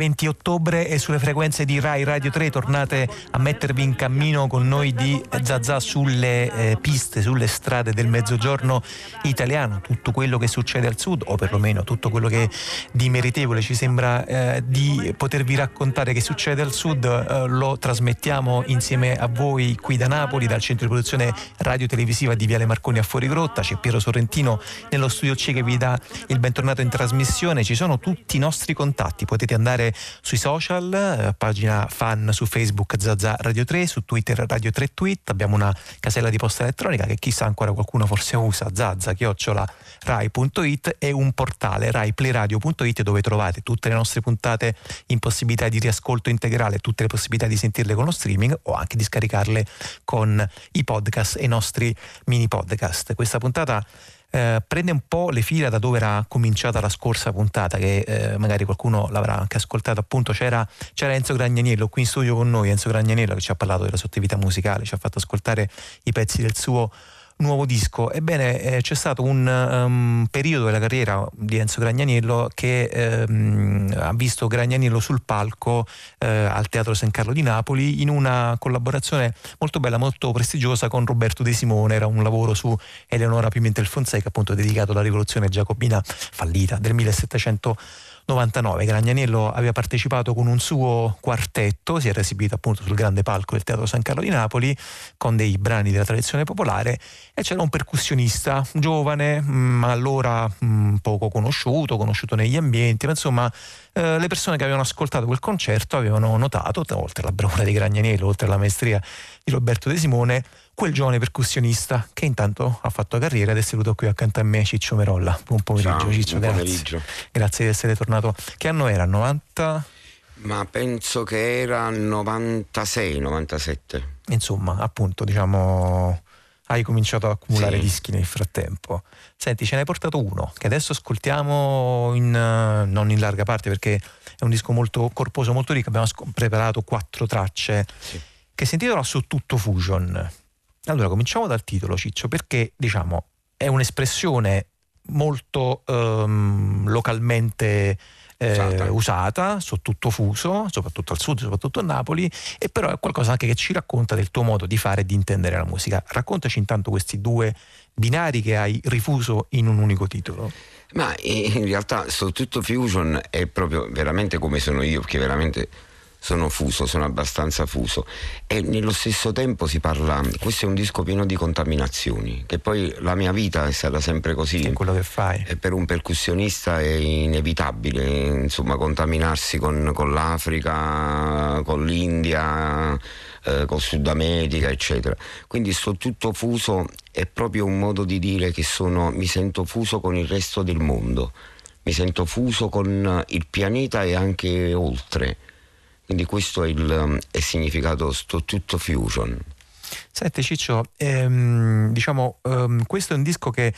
20 ottobre e sulle frequenze di Rai Radio 3 tornate a mettervi in cammino con noi di Zazà sulle eh, piste, sulle strade del mezzogiorno italiano, tutto quello che succede al sud o perlomeno tutto quello che di meritevole ci sembra eh, di potervi raccontare che succede al sud eh, lo trasmettiamo insieme a voi qui da Napoli dal centro di produzione radio televisiva di Viale Marconi a Fuorigrotta, c'è Piero Sorrentino nello studio C che vi dà il bentornato in trasmissione, ci sono tutti i nostri contatti, potete andare sui social, eh, pagina fan su Facebook Zazza Radio 3, su Twitter Radio 3 Tweet, abbiamo una casella di posta elettronica che chissà ancora qualcuno forse usa, zazza chiocciola rai.it e un portale raiplayradio.it dove trovate tutte le nostre puntate in possibilità di riascolto integrale, tutte le possibilità di sentirle con lo streaming o anche di scaricarle con i podcast e i nostri mini podcast. Questa puntata eh, prende un po' le fila da dove era cominciata la scorsa puntata, che eh, magari qualcuno l'avrà anche ascoltato, appunto c'era, c'era, Enzo Gragnaniello qui in studio con noi, Enzo Gragnaniello che ci ha parlato della sua attività musicale, ci ha fatto ascoltare i pezzi del suo nuovo disco. Ebbene, eh, c'è stato un um, periodo della carriera di Enzo Gragnaniello che um, ha visto Gragnaniello sul palco uh, al Teatro San Carlo di Napoli in una collaborazione molto bella, molto prestigiosa con Roberto De Simone. Era un lavoro su Eleonora Pimentel Fonseca, appunto dedicato alla rivoluzione giacobina fallita del 1700. 99. Gragnaniello aveva partecipato con un suo quartetto, si era esibito appunto sul grande palco del Teatro San Carlo di Napoli con dei brani della tradizione popolare e c'era un percussionista giovane, ma mm, allora mh, mm, poco conosciuto, conosciuto negli ambienti, ma insomma eh, le persone che avevano ascoltato quel concerto avevano notato, oltre alla bravura di Gragnaniello, oltre alla maestria di Roberto De Simone, quel giovane percussionista che intanto ha fatto carriera ed è seduto qui accanto a me Ciccio Merolla. Buon pomeriggio Ciao, Ciccio, buon grazie. Pomeriggio. Grazie di essere tornato. Che anno era? 90? Ma penso che era 96, 97. Insomma, appunto, diciamo hai cominciato ad accumulare sì. dischi nel frattempo. Senti, ce ne hai portato uno che adesso ascoltiamo in, non in larga parte perché è un disco molto corposo, molto ricco. Abbiamo preparato quattro tracce sì. che si intitola Su tutto Fusion. Allora, cominciamo dal titolo, Ciccio, perché diciamo è un'espressione molto um, localmente eh, usata. usata, fuso, soprattutto al sud, soprattutto a Napoli, e però è qualcosa anche che ci racconta del tuo modo di fare e di intendere la musica. Raccontaci intanto questi due binari che hai rifuso in un unico titolo. Ma in realtà soprattutto Fusion è proprio veramente come sono io, perché veramente sono fuso, sono abbastanza fuso e nello stesso tempo si parla, questo è un disco pieno di contaminazioni, che poi la mia vita è stata sempre così. È quello che fai. E per un percussionista è inevitabile, insomma, contaminarsi con, con l'Africa, con l'India, eh, con Sud America, eccetera. Quindi sto tutto fuso è proprio un modo di dire che sono, mi sento fuso con il resto del mondo, mi sento fuso con il pianeta e anche oltre quindi questo è il, um, è significato sto tutto fusion. Senti Ciccio, ehm, diciamo, ehm, questo è un disco che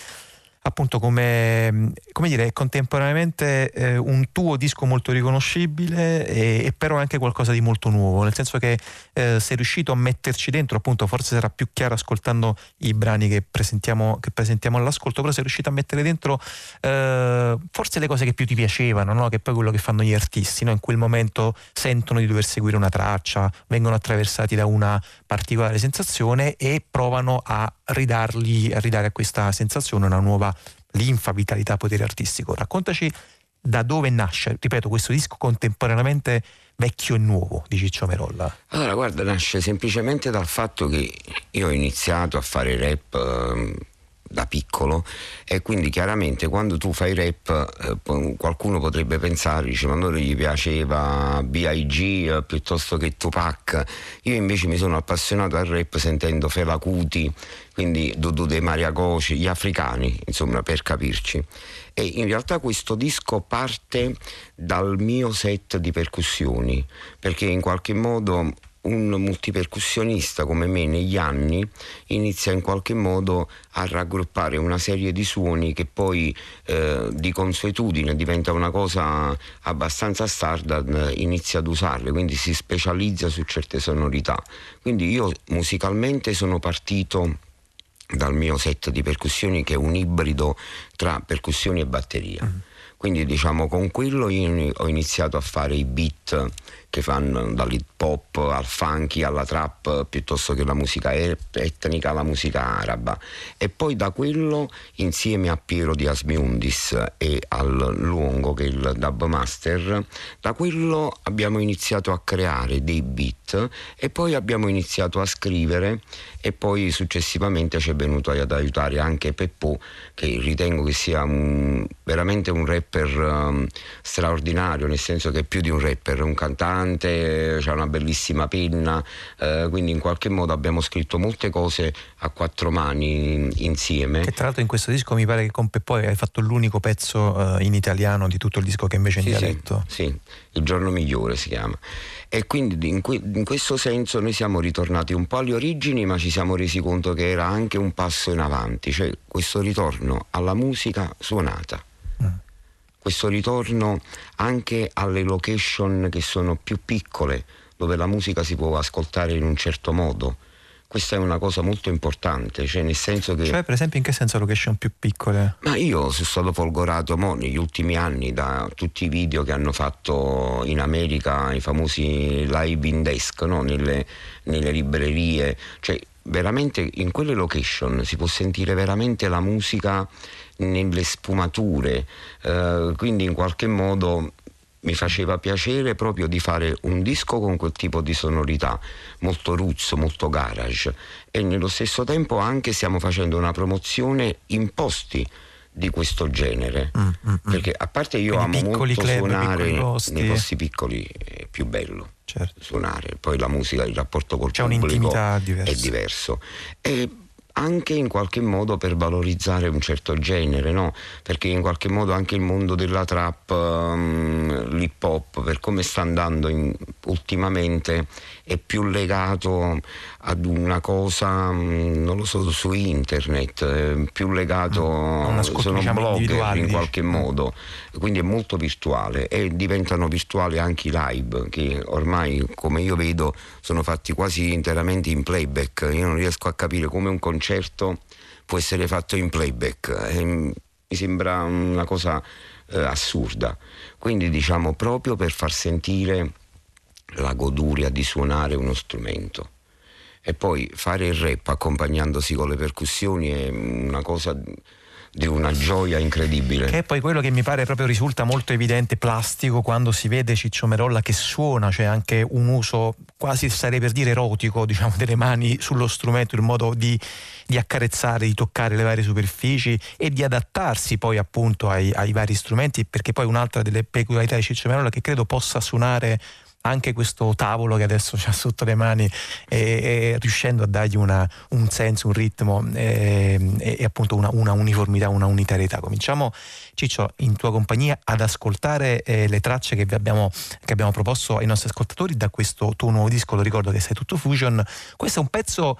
appunto come, come dire, contemporaneamente eh, un tuo disco molto riconoscibile e, e, però anche qualcosa di molto nuovo, nel senso che eh, sei riuscito a metterci dentro, appunto forse sarà più chiaro ascoltando i brani che presentiamo, che presentiamo all'ascolto, però sei riuscito a mettere dentro eh, forse le cose che più ti piacevano, no? che poi quello che fanno gli artisti, no? in quel momento sentono di dover seguire una traccia, vengono attraversati da una particolare sensazione e provano a ridargli, ridare a questa sensazione una nuova linfa, vitalità, potere artistico. Raccontaci da dove nasce, ripeto, questo disco contemporaneamente vecchio e nuovo di Ciccio Merolla? Allora, guarda, nasce semplicemente dal fatto che io ho iniziato a fare rap ehm, da piccolo e quindi chiaramente quando tu fai rap eh, qualcuno potrebbe pensare dice ma a gli piaceva B.I.G. Eh, piuttosto che Tupac io invece mi sono appassionato al rap sentendo Fela Kuti quindi Dudu De Maria Coci gli africani insomma per capirci e in realtà questo disco parte dal mio set di percussioni perché in qualche modo un multipercussionista come me negli anni inizia in qualche modo a raggruppare una serie di suoni che poi eh, di consuetudine diventa una cosa abbastanza standard, inizia ad usarle, quindi si specializza su certe sonorità. Quindi io musicalmente sono partito dal mio set di percussioni che è un ibrido tra percussioni e batteria. Mm Quindi diciamo con quello io ho iniziato a fare i beat che fanno dall'hip hop al funky alla trap piuttosto che la musica etnica alla musica araba. E poi da quello insieme a Piero di Asmiundis e al Luongo che è il dub master da quello abbiamo iniziato a creare dei beat e poi abbiamo iniziato a scrivere e poi successivamente ci è venuto ad aiutare anche Peppo che ritengo che sia un, veramente un rapper um, straordinario nel senso che è più di un rapper, è un cantante cantante, ha una bellissima penna, eh, quindi in qualche modo abbiamo scritto molte cose a quattro mani insieme. E tra l'altro in questo disco mi pare che con Peppoi hai fatto l'unico pezzo eh, in italiano di tutto il disco che invece è in sì, dialetto. Sì, sì, Il giorno migliore si chiama. E quindi in, que- in, questo senso noi siamo ritornati un po' alle origini, ma ci siamo resi conto che era anche un passo in avanti, cioè questo ritorno alla musica suonata questo ritorno anche alle location che sono più piccole, dove la musica si può ascoltare in un certo modo. Questa è una cosa molto importante, cioè nel senso che... Cioè per esempio in che senso location più piccole? Ma io sono stato folgorato mo, negli ultimi anni da tutti i video che hanno fatto in America, i famosi live in desk, no? nelle, nelle librerie, cioè veramente in quelle location si può sentire veramente la musica nelle sfumature, eh, quindi in qualche modo mi faceva piacere proprio di fare un disco con quel tipo di sonorità, molto roots, molto garage. E nello stesso tempo anche stiamo facendo una promozione in posti di questo genere. Mm, mm, mm. perché a parte io amo molto club, suonare nei posti piccoli è più bello certo. suonare poi la musica il rapporto col C'è pubblico è diverso e anche in qualche modo per valorizzare un certo genere, no? perché in qualche modo anche il mondo della trap, um, l'hip hop, per come sta andando in, ultimamente, è più legato ad una cosa, um, non lo so, su internet, è più legato, mm, sono diciamo blogger in qualche modo, quindi è molto virtuale e diventano virtuali anche i live, che ormai come io vedo sono fatti quasi interamente in playback, io non riesco a capire come un concerto può essere fatto in playback, e mi sembra una cosa eh, assurda. Quindi diciamo proprio per far sentire la goduria di suonare uno strumento. E poi fare il rap accompagnandosi con le percussioni è una cosa di una gioia incredibile. Che poi quello che mi pare proprio risulta molto evidente, plastico, quando si vede Ciccio Merolla che suona, c'è cioè anche un uso quasi sarei per dire erotico diciamo, delle mani sullo strumento, il modo di, di, accarezzare, di toccare le varie superfici e di adattarsi poi appunto ai, ai vari strumenti, perché poi un'altra delle peculiarità di Ciccio Merolla che credo possa suonare anche questo tavolo che adesso c'ha sotto le mani e, e riuscendo a dargli una, un senso, un ritmo e, e appunto una, una, uniformità, una unitarietà. Cominciamo Ciccio in tua compagnia ad ascoltare eh, le tracce che abbiamo, che abbiamo proposto ai nostri ascoltatori da questo tuo nuovo disco, lo ricordo che sei tutto fusion. Questo è un pezzo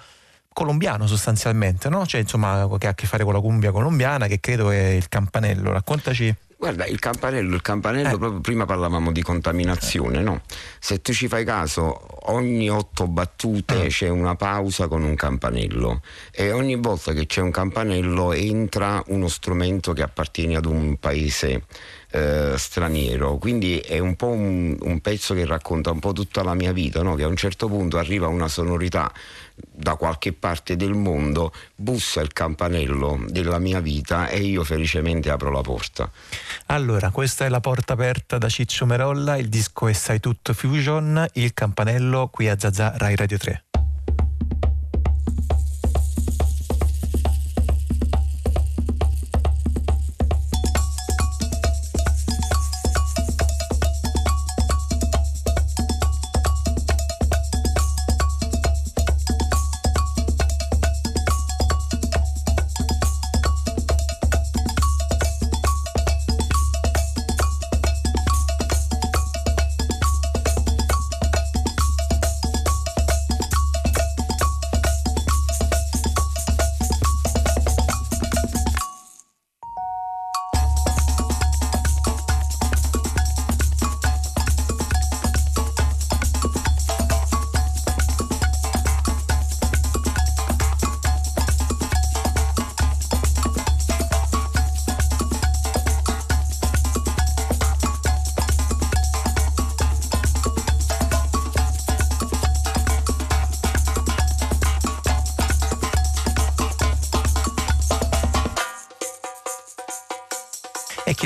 colombiano sostanzialmente, no? Cioè, insomma, che ha a che fare con la cumbia colombiana, che credo è il campanello. Raccontaci. Guarda, il campanello, il campanello eh. proprio prima parlavamo di contaminazione, no? Se tu ci fai caso, ogni otto battute eh. c'è una pausa con un campanello e ogni volta che c'è un campanello entra uno strumento che appartiene ad un paese eh, straniero, quindi è un po' un, un, pezzo che racconta un po' tutta la mia vita, no? che a un certo punto arriva una sonorità da qualche parte del mondo, bussa il campanello della mia vita e io felicemente apro la porta. Allora, questa è la porta aperta da Ciccio Merolla, il disco è Sai Tutto Fusion, il campanello qui a Zazà Rai Radio 3.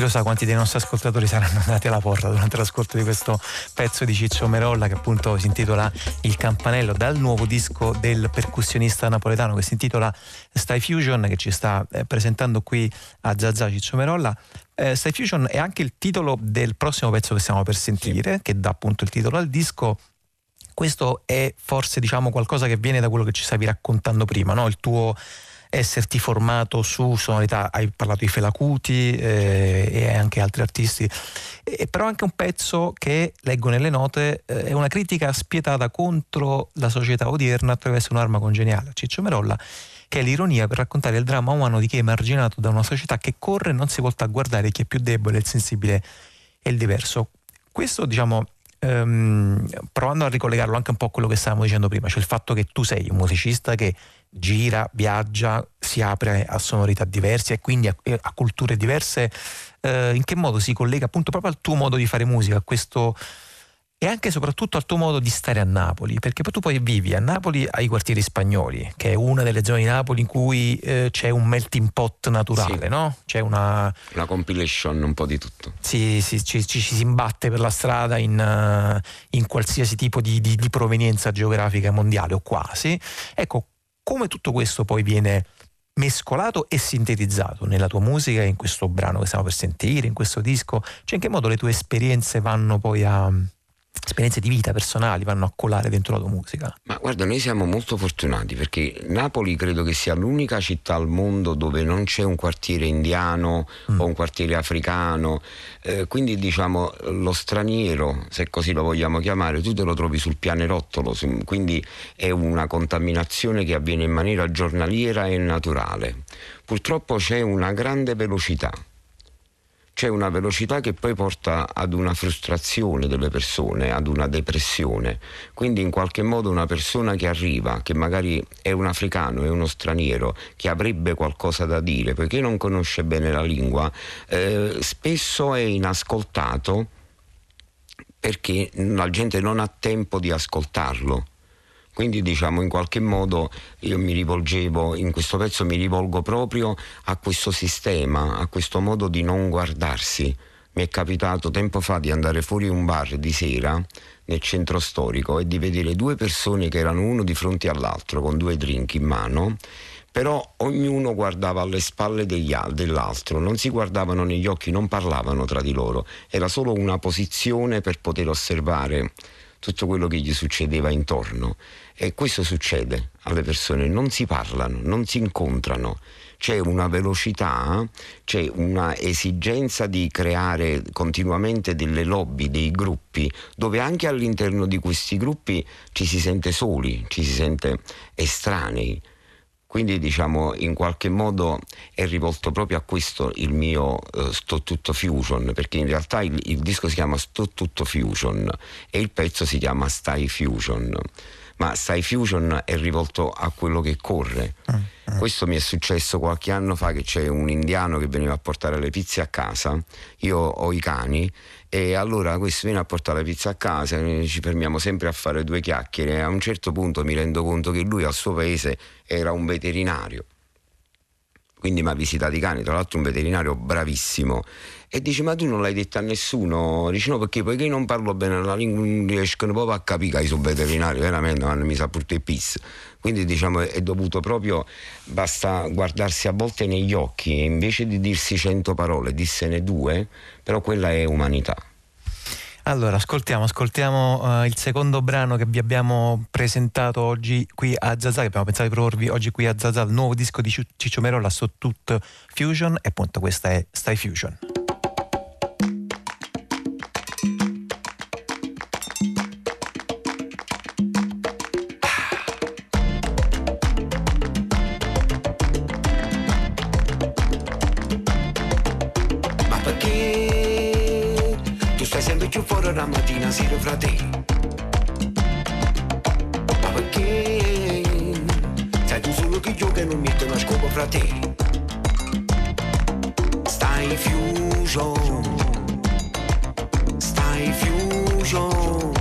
Lo sa quanti dei nostri ascoltatori saranno andati alla porta durante l'ascolto di questo pezzo di Ciccio Merolla che appunto si intitola Il campanello dal nuovo disco del percussionista napoletano che si intitola Sty Fusion che ci sta eh, presentando qui a Zazza Ciccio Merolla. Eh, Sty Fusion è anche il titolo del prossimo pezzo che stiamo per sentire, sì. che dà appunto il titolo al disco questo è forse diciamo qualcosa che viene da quello che ci stavi raccontando prima, no? il tuo esserti formato su sonorità, hai parlato di Felacuti eh, e anche altri artisti, e, però anche un pezzo che leggo nelle note eh, è una critica spietata contro la società odierna attraverso un'arma congeniale, Ciccio Merolla, che è l'ironia per raccontare il dramma umano di chi è emarginato da una società che corre e non si volta a guardare chi è più debole, il sensibile e il diverso. Questo diciamo ehm, provando a ricollegarlo anche un po' a quello che stavamo dicendo prima, cioè il fatto che tu sei un musicista che gira, viaggia, si apre a sonorità diverse e quindi a, a culture diverse, eh, in che modo si collega appunto proprio al tuo modo di fare musica, a questo e anche e soprattutto al tuo modo di stare a Napoli, perché poi tu poi vivi a Napoli ai quartieri spagnoli, che è una delle zone di Napoli in cui eh, c'è un melting pot naturale, sì. no? C'è una... una compilation un po' di tutto. Sì, sì ci, ci, ci si imbatte per la strada in, uh, in qualsiasi tipo di, di, di provenienza geografica mondiale o quasi. Ecco, come tutto questo poi viene mescolato e sintetizzato nella tua musica, in questo brano che stiamo per sentire, in questo disco, cioè in che modo le tue esperienze vanno poi a esperienze di vita personali vanno a colare dentro la tua musica? Ma guarda, noi siamo molto fortunati perché Napoli credo che sia l'unica città al mondo dove non c'è un quartiere indiano mm. o un quartiere africano, eh, quindi diciamo lo straniero, se così lo vogliamo chiamare, tu te lo trovi sul pianerottolo, quindi è una contaminazione che avviene in maniera giornaliera e naturale. Purtroppo c'è una grande velocità c'è una velocità che poi porta ad una frustrazione delle persone, ad una depressione. Quindi in qualche modo una persona che arriva, che magari è un africano, è uno straniero, che avrebbe qualcosa da dire, perché non conosce bene la lingua, eh, spesso è inascoltato perché la gente non ha tempo di ascoltarlo quindi diciamo in qualche modo io mi rivolgevo, in questo pezzo mi rivolgo proprio a questo sistema, a questo modo di non guardarsi. Mi è capitato tempo fa di andare fuori un bar di sera nel centro storico e di vedere due persone che erano uno di fronte all'altro con due drink in mano però ognuno guardava alle spalle degli, dell'altro, non si guardavano negli occhi, non parlavano tra di loro, era solo una posizione per poter osservare tutto quello che gli succedeva intorno. E questo succede alle persone, non si parlano, non si incontrano, c'è una velocità, c'è una esigenza di creare continuamente delle lobby, dei gruppi, dove anche all'interno di questi gruppi ci si sente soli, ci si sente estranei. Quindi diciamo in qualche modo è rivolto proprio a questo il mio uh, Sto Tutto Fusion, perché in realtà il, il disco si chiama Sto Tutto Fusion e il pezzo si chiama Stai Fusion ma Sci Fusion è rivolto a quello che corre. Mm. Questo mi è successo qualche anno fa che c'è un indiano che veniva a portare le pizze a casa, io ho i cani e allora questo viene a portare le pizze a casa, ci fermiamo sempre a fare due chiacchiere a un certo punto mi rendo conto che lui al suo paese era un veterinario. Quindi mi ha visitato i cani, tra l'altro un veterinario bravissimo. E dice ma tu non l'hai detto a nessuno? Dice no perché poiché non parlo bene la lingua non riescono proprio a capire che sono veterinario veramente ma mi sa pure pis quindi diciamo è dovuto proprio basta guardarsi a volte negli occhi e invece di dirsi cento parole dissene due però quella è umanità allora, ascoltiamo, ascoltiamo uh, il secondo brano che vi abbiamo presentato oggi qui a Zazà, che abbiamo pensato di proporvi oggi qui a Zazà, il nuovo disco di Ciccio Merola, Sottut Fusion, e appunto questa è Stai Fusion. Mattina si frate Ma perché? Sai tu solo che io che non metto una scopa fra te Stai fusion Stai fusion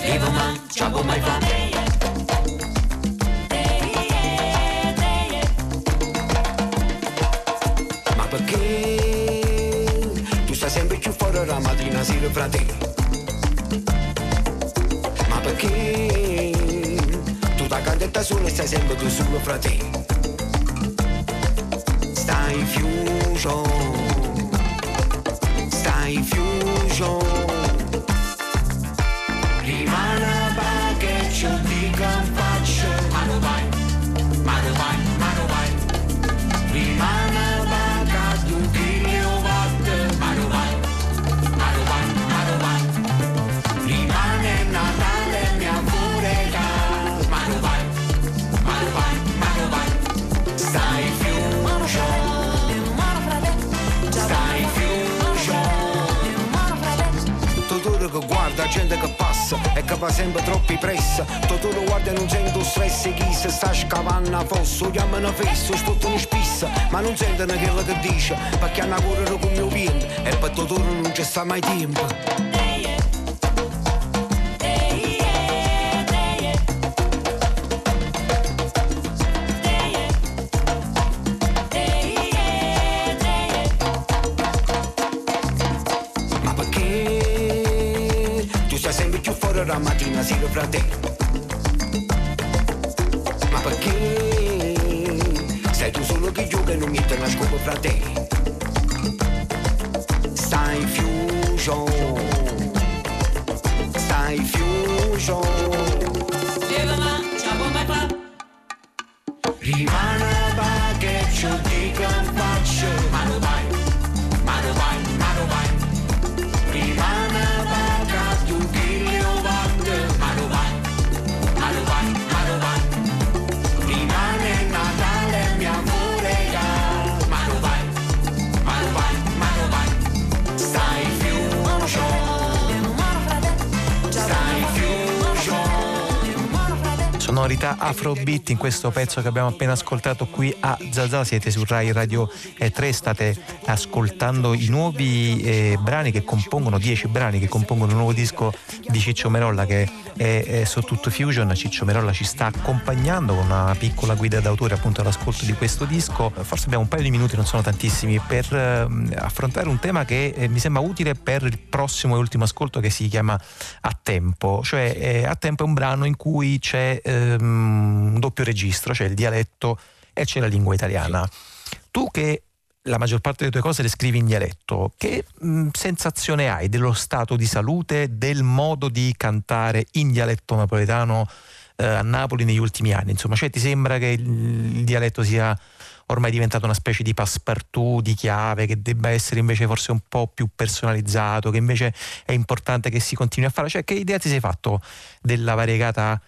Vivo man, ciao mai fa Ma perché? mattina sera fra te. Stai sempre tu solo fra te? Stai fusion, scavando a fosso Chiamano fesso, sto non spissa Ma non sentono quello che dice Perché hanno a correre con mio vento E per tutto non c'è sta mai tempo una afrobeat in questo pezzo che abbiamo appena ascoltato qui a Zaza. Siete su Rai Radio 3, state ascoltando i nuovi eh, brani che compongono, 10 brani che compongono il nuovo disco di Ciccio Merolla che è, è su tutto Fusion. Ciccio Merolla ci sta accompagnando con una piccola guida d'autore appunto all'ascolto di questo disco. Forse abbiamo un paio di minuti, non sono tantissimi, per eh, affrontare un tema che eh, mi sembra utile per il prossimo e ultimo ascolto che si chiama A Tempo. Cioè A Tempo è un brano in cui c'è ehm, un doppio registro, c'è il dialetto e c'è la lingua italiana. Tu che la maggior parte delle tue cose le scrivi in dialetto, che mh, sensazione hai dello stato di salute, del modo di cantare in dialetto napoletano eh, a Napoli negli ultimi anni? Insomma, cioè ti sembra che il, il dialetto sia ormai diventato una specie di passepartout, di chiave, che debba essere invece forse un po' più personalizzato, che invece è importante che si continui a fare? Cioè, che idea ti sei fatto della variegata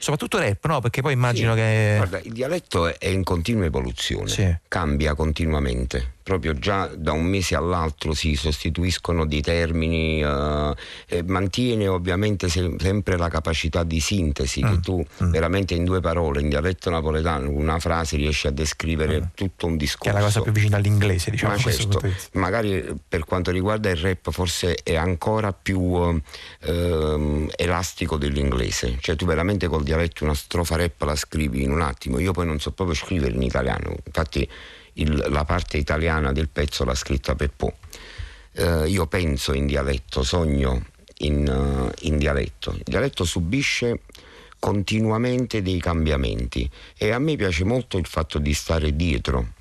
soprattutto rap, no? Perché poi immagino Sì, che. Guarda, il dialetto è- in continua evoluzione, Sì. cambia continuamente. Proprio già da un mese all'altro si sostituiscono dei termini, eh, e mantiene ovviamente se- sempre la capacità di sintesi, che Mm, tu mm. veramente in due parole, in dialetto napoletano, una frase riesci a descrivere tutto un Che discorso. è la cosa più vicina all'inglese, diciamo. Ma certo, magari eh, per quanto riguarda il rap forse è ancora più eh, ehm, elastico dell'inglese, cioè tu veramente col dialetto una strofa rap la scrivi in un attimo, io poi non so proprio scrivere in italiano, infatti il- la parte italiana del pezzo l'ha scritta Peppò. Eh, io penso in dialetto, sogno in, eh, in dialetto, il dialetto subisce continuamente dei cambiamenti e a me piace molto il fatto di stare dietro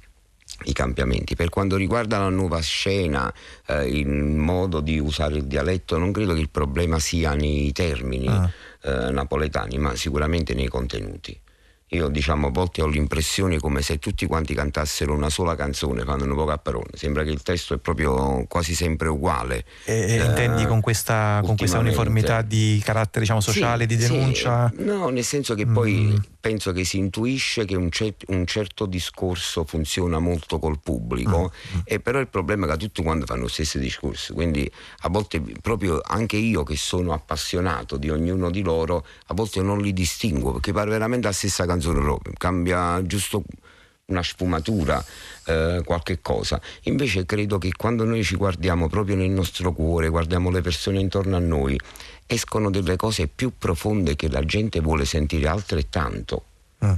i cambiamenti. Per quanto riguarda la nuova scena, eh, il modo di usare il dialetto, non credo che il problema sia nei termini Ah. eh, napoletani, ma sicuramente nei contenuti. Io diciamo a volte ho l'impressione come se tutti quanti cantassero una sola canzone, fanno un po' a parole. Sembra che il testo è proprio quasi sempre uguale. E, Eh, intendi con questa, con questa uniformità di carattere diciamo, sociale, Sì, di sì. denuncia? no, nel senso che Mm. Penso che si intuisce che un, cer- un certo discorso funziona molto col pubblico, Mm. e però il problema è che tutti quanti fanno lo stesso discorso, quindi a volte proprio anche io che sono appassionato di ognuno di loro, a volte non li distingo perché pare veramente la stessa canzone cambia giusto una sfumatura, eh, qualche cosa. Invece credo che quando noi ci guardiamo proprio nel nostro cuore, guardiamo le persone intorno a noi, escono delle cose più profonde che la gente vuole sentire altrettanto. Mm.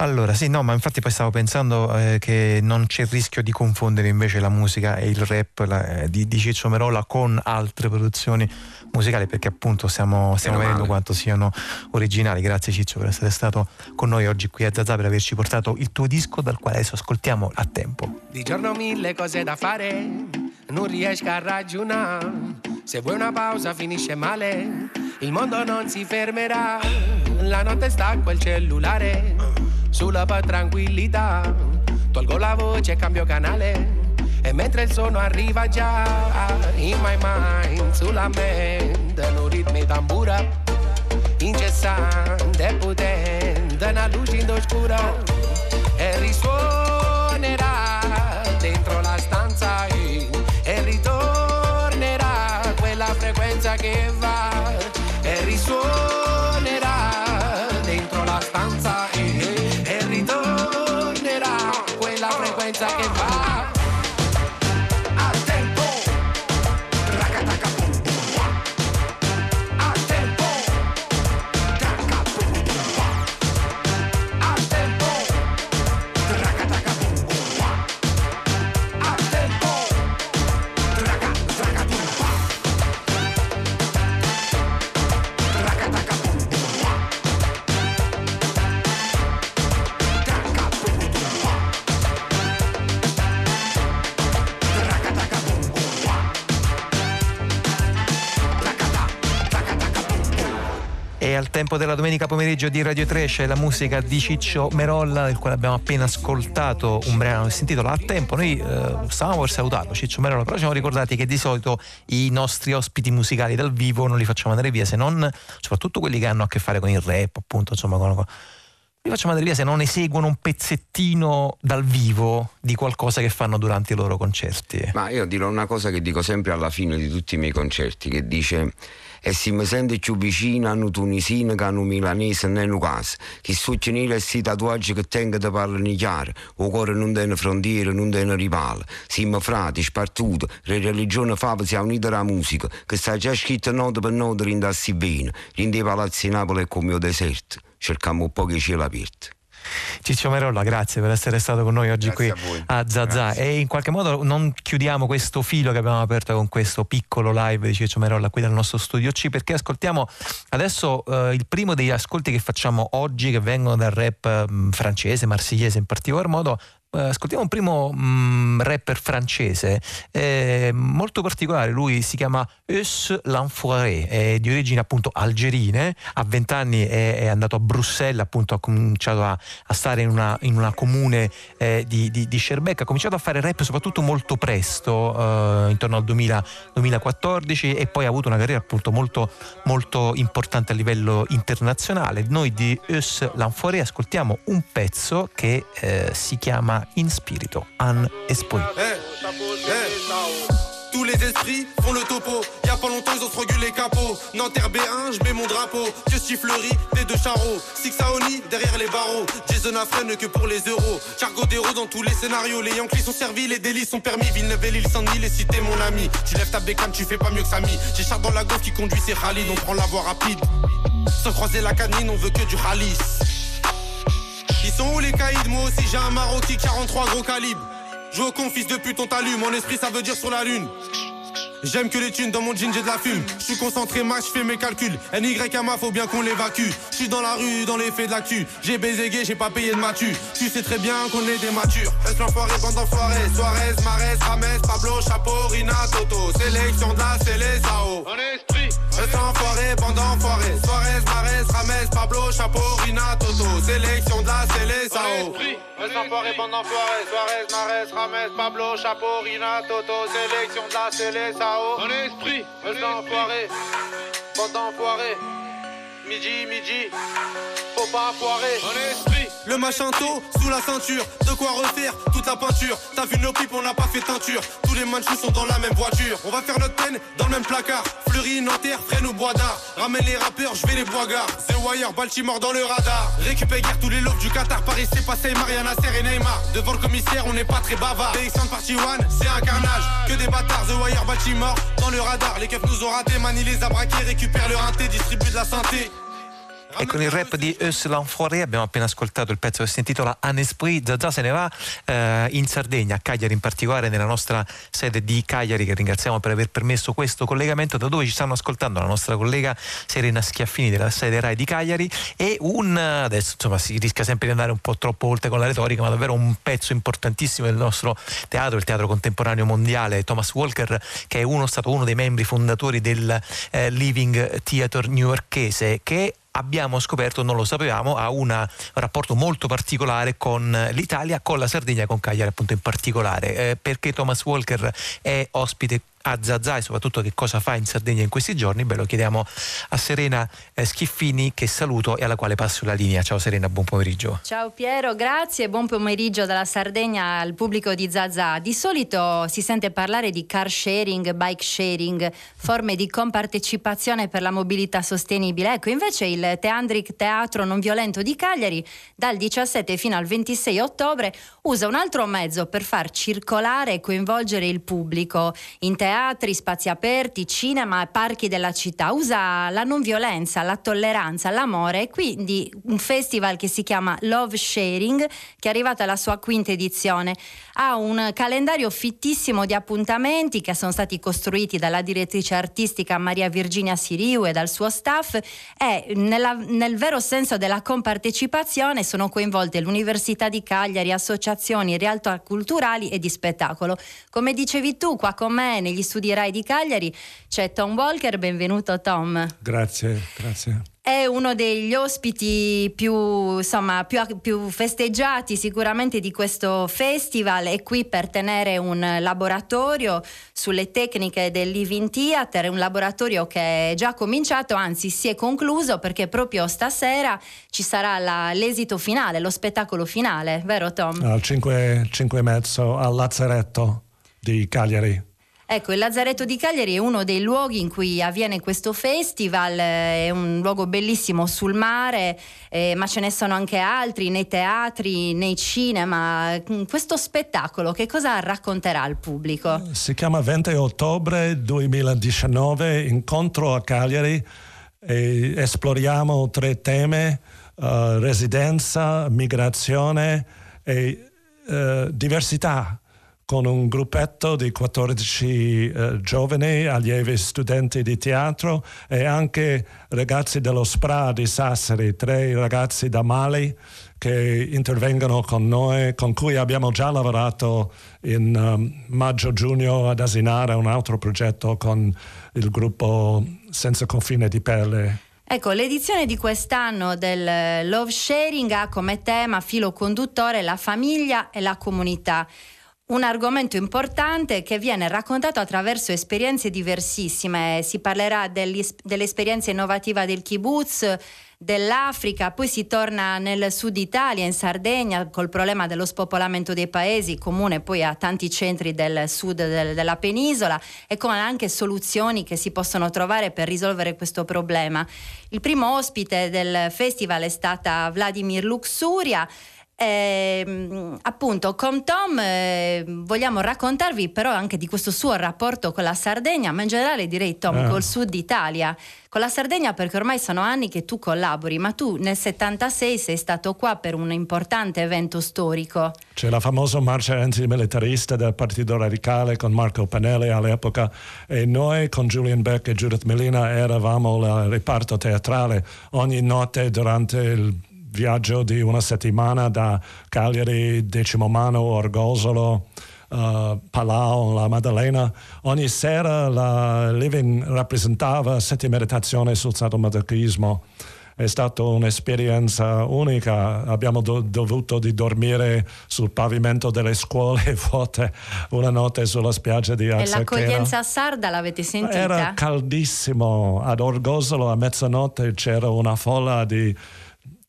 Allora, sì, no, ma infatti poi stavo pensando eh, che non c'è il rischio di confondere invece la musica e il rap la, eh, di, di, Ciccio Merola con altre produzioni musicali, perché appunto stiamo, stiamo vedendo quanto siano originali. Grazie Ciccio per essere stato con noi oggi qui a Zazà, per averci portato il tuo disco dal quale adesso ascoltiamo a tempo. Di giorno mille cose da fare, non riesco a ragionare. Se vuoi una pausa finisce male, il mondo non si fermerà. La notte stacco il cellulare sulla tranquillità. Tolgo la voce e cambio canale. E mentre il suono arriva già in my mind, sulla mente, un ritmo tambura incessante e potente, una luce in oscura e risuonerà al tempo della domenica pomeriggio di Radio 3 c'è la musica di Ciccio Merolla, del quale abbiamo appena ascoltato un brano che si intitola A tempo. Noi eh, stavamo per salutarlo, Ciccio Merolla, però ci siamo ricordati che di solito i nostri ospiti musicali dal vivo non li facciamo andare via, se non soprattutto quelli che hanno a che fare con il rap, appunto, insomma, con, con li facciamo andare via se non eseguono un pezzettino dal vivo di qualcosa che fanno durante i loro concerti. Ma io dirò una cosa che dico sempre alla fine di tutti i miei concerti, che dice e si mi sente più vicino a un tunisino che a un milanese nel caso che succedono questi tatuaggi che tengo da parlare chiaro. O cuore non tiene frontiere non tiene rivale siamo frati spartuti le religioni fava si è unita alla musica che sta già scritto notte per notte rindassi bene rindi palazzi di Napoli è come un deserto. Cerchiamo un po' che cielo aperto Ciccio Merolla, grazie per essere stato con noi oggi grazie qui a, a Zazà. E in qualche modo non chiudiamo questo filo che abbiamo aperto con questo piccolo live di Ciccio Merolla qui dal nostro studio C perché ascoltiamo adesso eh, il primo degli ascolti che facciamo oggi che vengono dal rap mm, francese, marsigliese in particolar modo ascoltiamo un primo um, rapper francese eh, molto particolare, lui si chiama Eus L'Enfoiré, è di origini appunto algerine, a 20 anni è, è, andato a Bruxelles, appunto ha cominciato a, a stare in una, in una comune eh, di, di, di Scerbec, ha cominciato a fare rap soprattutto molto presto, eh, intorno al 2000, 2014 e poi ha avuto una carriera appunto molto, molto importante a livello internazionale. Noi di Eus L'Enfoiré ascoltiamo un pezzo che eh, si chiama in spirito, un esprit. Hey, hey. Tous les esprits font le topo. Y'a pas longtemps, ils ont se les capots. Nanterre B1, je mets mon drapeau. Que Fleury, t de Charo. Six Saoni, derrière les barreaux. Jason freine que pour les euros. Chargot d'héros dans tous les scénarios. Les Yankees sont servis, les délits sont permis. Villeneuve et l'île Saint-Denis, les cités, mon ami. Tu lèves ta bécane, tu fais pas mieux que Samy. J'ai dans la gauche qui conduit ses Khalid. On prend la voie rapide. Sans croiser la canine, on veut que du Khalis. Ils sont où les caïds Moi aussi j'ai un Maroki 43 gros calibre. Je au con, fils de pute, on t'allume. Mon esprit, ça veut dire sur la lune. J'aime que les thunes dans mon jean, j'ai de la fume. Je suis concentré, max, je fais mes calculs. NYMA, faut bien qu'on l'évacue. Je suis dans la rue, dans l'effet de l'actu. J'ai baisé j'ai pas payé de matu. Tu sais très bien qu'on est des matures. Reste l'enfoiré, bande d'enfoirés. Suarez, Marès, Rames, Pablo, Chapeau, Rina, Toto. Sélection de la, c'est les AO. En esprit. Reste enfoiré, bande d'enfoirés. Suarez, Marès, Rames, Pablo, Chapeau, Rina, Toto. Sélection de la, c'est les AO. Reste enfoiré, bande d'enfoirés. Suarez, Marès, Rames, Pablo, Chapeau, Rina, Toto. Sélection de la, KO. Dans l'esprit, dans l'enfoiré. Bande. Midi, midi. Faut pas foirer. Le machinto sous la ceinture, de quoi refaire toute la peinture. T'as vu nos pipes, on n'a pas fait teinture. Tous les manchus sont dans la même voiture. On va faire notre peine dans le même placard. Fleury, Nanterre, freine ou bois d'art. Ramène les rappeurs, je vais les bois gare. The Wire, Baltimore dans le radar. Récupère tous les lobes du Qatar. Paris, c'est passé, Mariana, Serre et Neymar. Devant le commissaire, on n'est pas très bavard. BX1 partie one, c'est un carnage. Que des bâtards, The Wire, Baltimore dans le radar. Les keufs nous ont raté, Mani les a braqués, récupère le rinté, distribue de la santé. E con il rap di Eus L'Enfoiré abbiamo appena ascoltato il pezzo che si intitola Un Esprit. Zazà se ne va eh, in Sardegna, a Cagliari in particolare, nella nostra sede di Cagliari, che ringraziamo per aver permesso questo collegamento, da dove ci stanno ascoltando? La nostra collega Serena Schiaffini della sede RAI di Cagliari. E un, adesso insomma si rischia sempre di andare un po' troppo oltre con la retorica, ma davvero un pezzo importantissimo del nostro teatro, il teatro contemporaneo mondiale, Thomas Walker, che è uno, stato uno dei membri fondatori del eh, Living Theatre newyorkese, che abbiamo scoperto, non lo sapevamo, ha un rapporto molto particolare con l'Italia, con la Sardegna con Cagliari appunto in particolare, eh, perché Thomas Walker è ospite a Zazà e soprattutto che cosa fa in Sardegna in questi giorni, beh lo chiediamo a Serena eh, Schiffini che saluto e alla quale passo la linea. Ciao Serena, buon pomeriggio. Ciao Piero, grazie, buon pomeriggio dalla Sardegna al pubblico di Zazà. Di solito si sente parlare di car sharing, bike sharing, forme di compartecipazione per la mobilità sostenibile. Ecco, invece il Teandric Teatro Non Violento di Cagliari dal 17 fino al 26 ottobre usa un altro mezzo per far circolare e coinvolgere il pubblico in teatro teatri, spazi aperti, cinema e parchi della città. Usa la non violenza, la tolleranza, l'amore e quindi un festival che si chiama Love Sharing che è arrivata alla sua quinta edizione. Ha un calendario fittissimo di appuntamenti che sono stati costruiti dalla direttrice artistica Maria Virginia Siriu e dal suo staff e nella, nel vero senso della compartecipazione sono coinvolte l'Università di Cagliari, associazioni, realtà culturali e di spettacolo. Come dicevi tu, qua con me negli studi RAI di Cagliari c'è Tom Walker, benvenuto Tom. Grazie, grazie. È uno degli ospiti più, insomma, più, più, festeggiati sicuramente di questo festival. È qui per tenere un laboratorio sulle tecniche del Living Theater, un laboratorio che è già cominciato, anzi si è concluso perché proprio stasera ci sarà la, l'esito finale, lo spettacolo finale, vero Tom? Al 5, 5 e mezzo al Lazzaretto di Cagliari. Ecco, il Lazzaretto di Cagliari è uno dei luoghi in cui avviene questo festival, eh, è un luogo bellissimo sul mare, eh, ma ce ne sono anche altri nei teatri, nei cinema. Mm, questo spettacolo che cosa racconterà al pubblico? Si chiama 20 ottobre 2019, incontro a Cagliari e esploriamo tre temi, uh, residenza, migrazione e uh, diversità con un gruppetto di 14 eh, giovani allievi studenti di teatro e anche ragazzi dello SPRA di Sassari, tre ragazzi da Mali che intervengono con noi, con cui abbiamo già lavorato in um, maggio-giugno ad Asinare, un altro progetto con il gruppo Senza Confine di Pelle. Ecco, l'edizione di quest'anno del Love Sharing ha come tema filo conduttore la famiglia e la comunità un argomento importante che viene raccontato attraverso esperienze diversissime. Si parlerà dell'esperienza innovativa del kibbutz, dell'Africa, poi si torna nel sud Italia, in Sardegna, col problema dello spopolamento dei paesi, comune poi a tanti centri del sud del, della penisola, e con anche soluzioni che si possono trovare per risolvere questo problema. Il primo ospite del festival è stata Vladimir Luxuria. Eh, appunto, con Tom eh, vogliamo raccontarvi però anche di questo suo rapporto con la Sardegna, ma in generale direi Tom eh. col sud Italia. Con la Sardegna perché ormai sono anni che tu collabori, ma tu nel 76 sei stato qua per un importante evento storico. C'è la famosa marcia antimilitarista del Partito Radicale con Marco Panelli all'epoca e noi con Julian Beck e Judith Melina eravamo il reparto teatrale ogni notte durante il viaggio di una settimana da Cagliari, Decimomano, Orgosolo, uh, Palau, la Maddalena. Ogni sera la Living rappresentava sette meditazioni sul sadomasochismo. È stata un'esperienza unica, abbiamo do- dovuto di dormire sul pavimento delle scuole vuote una notte sulla spiaggia di Arzachena. E l'accoglienza sarda l'avete sentita? Era caldissimo, ad Orgosolo a mezzanotte c'era una folla di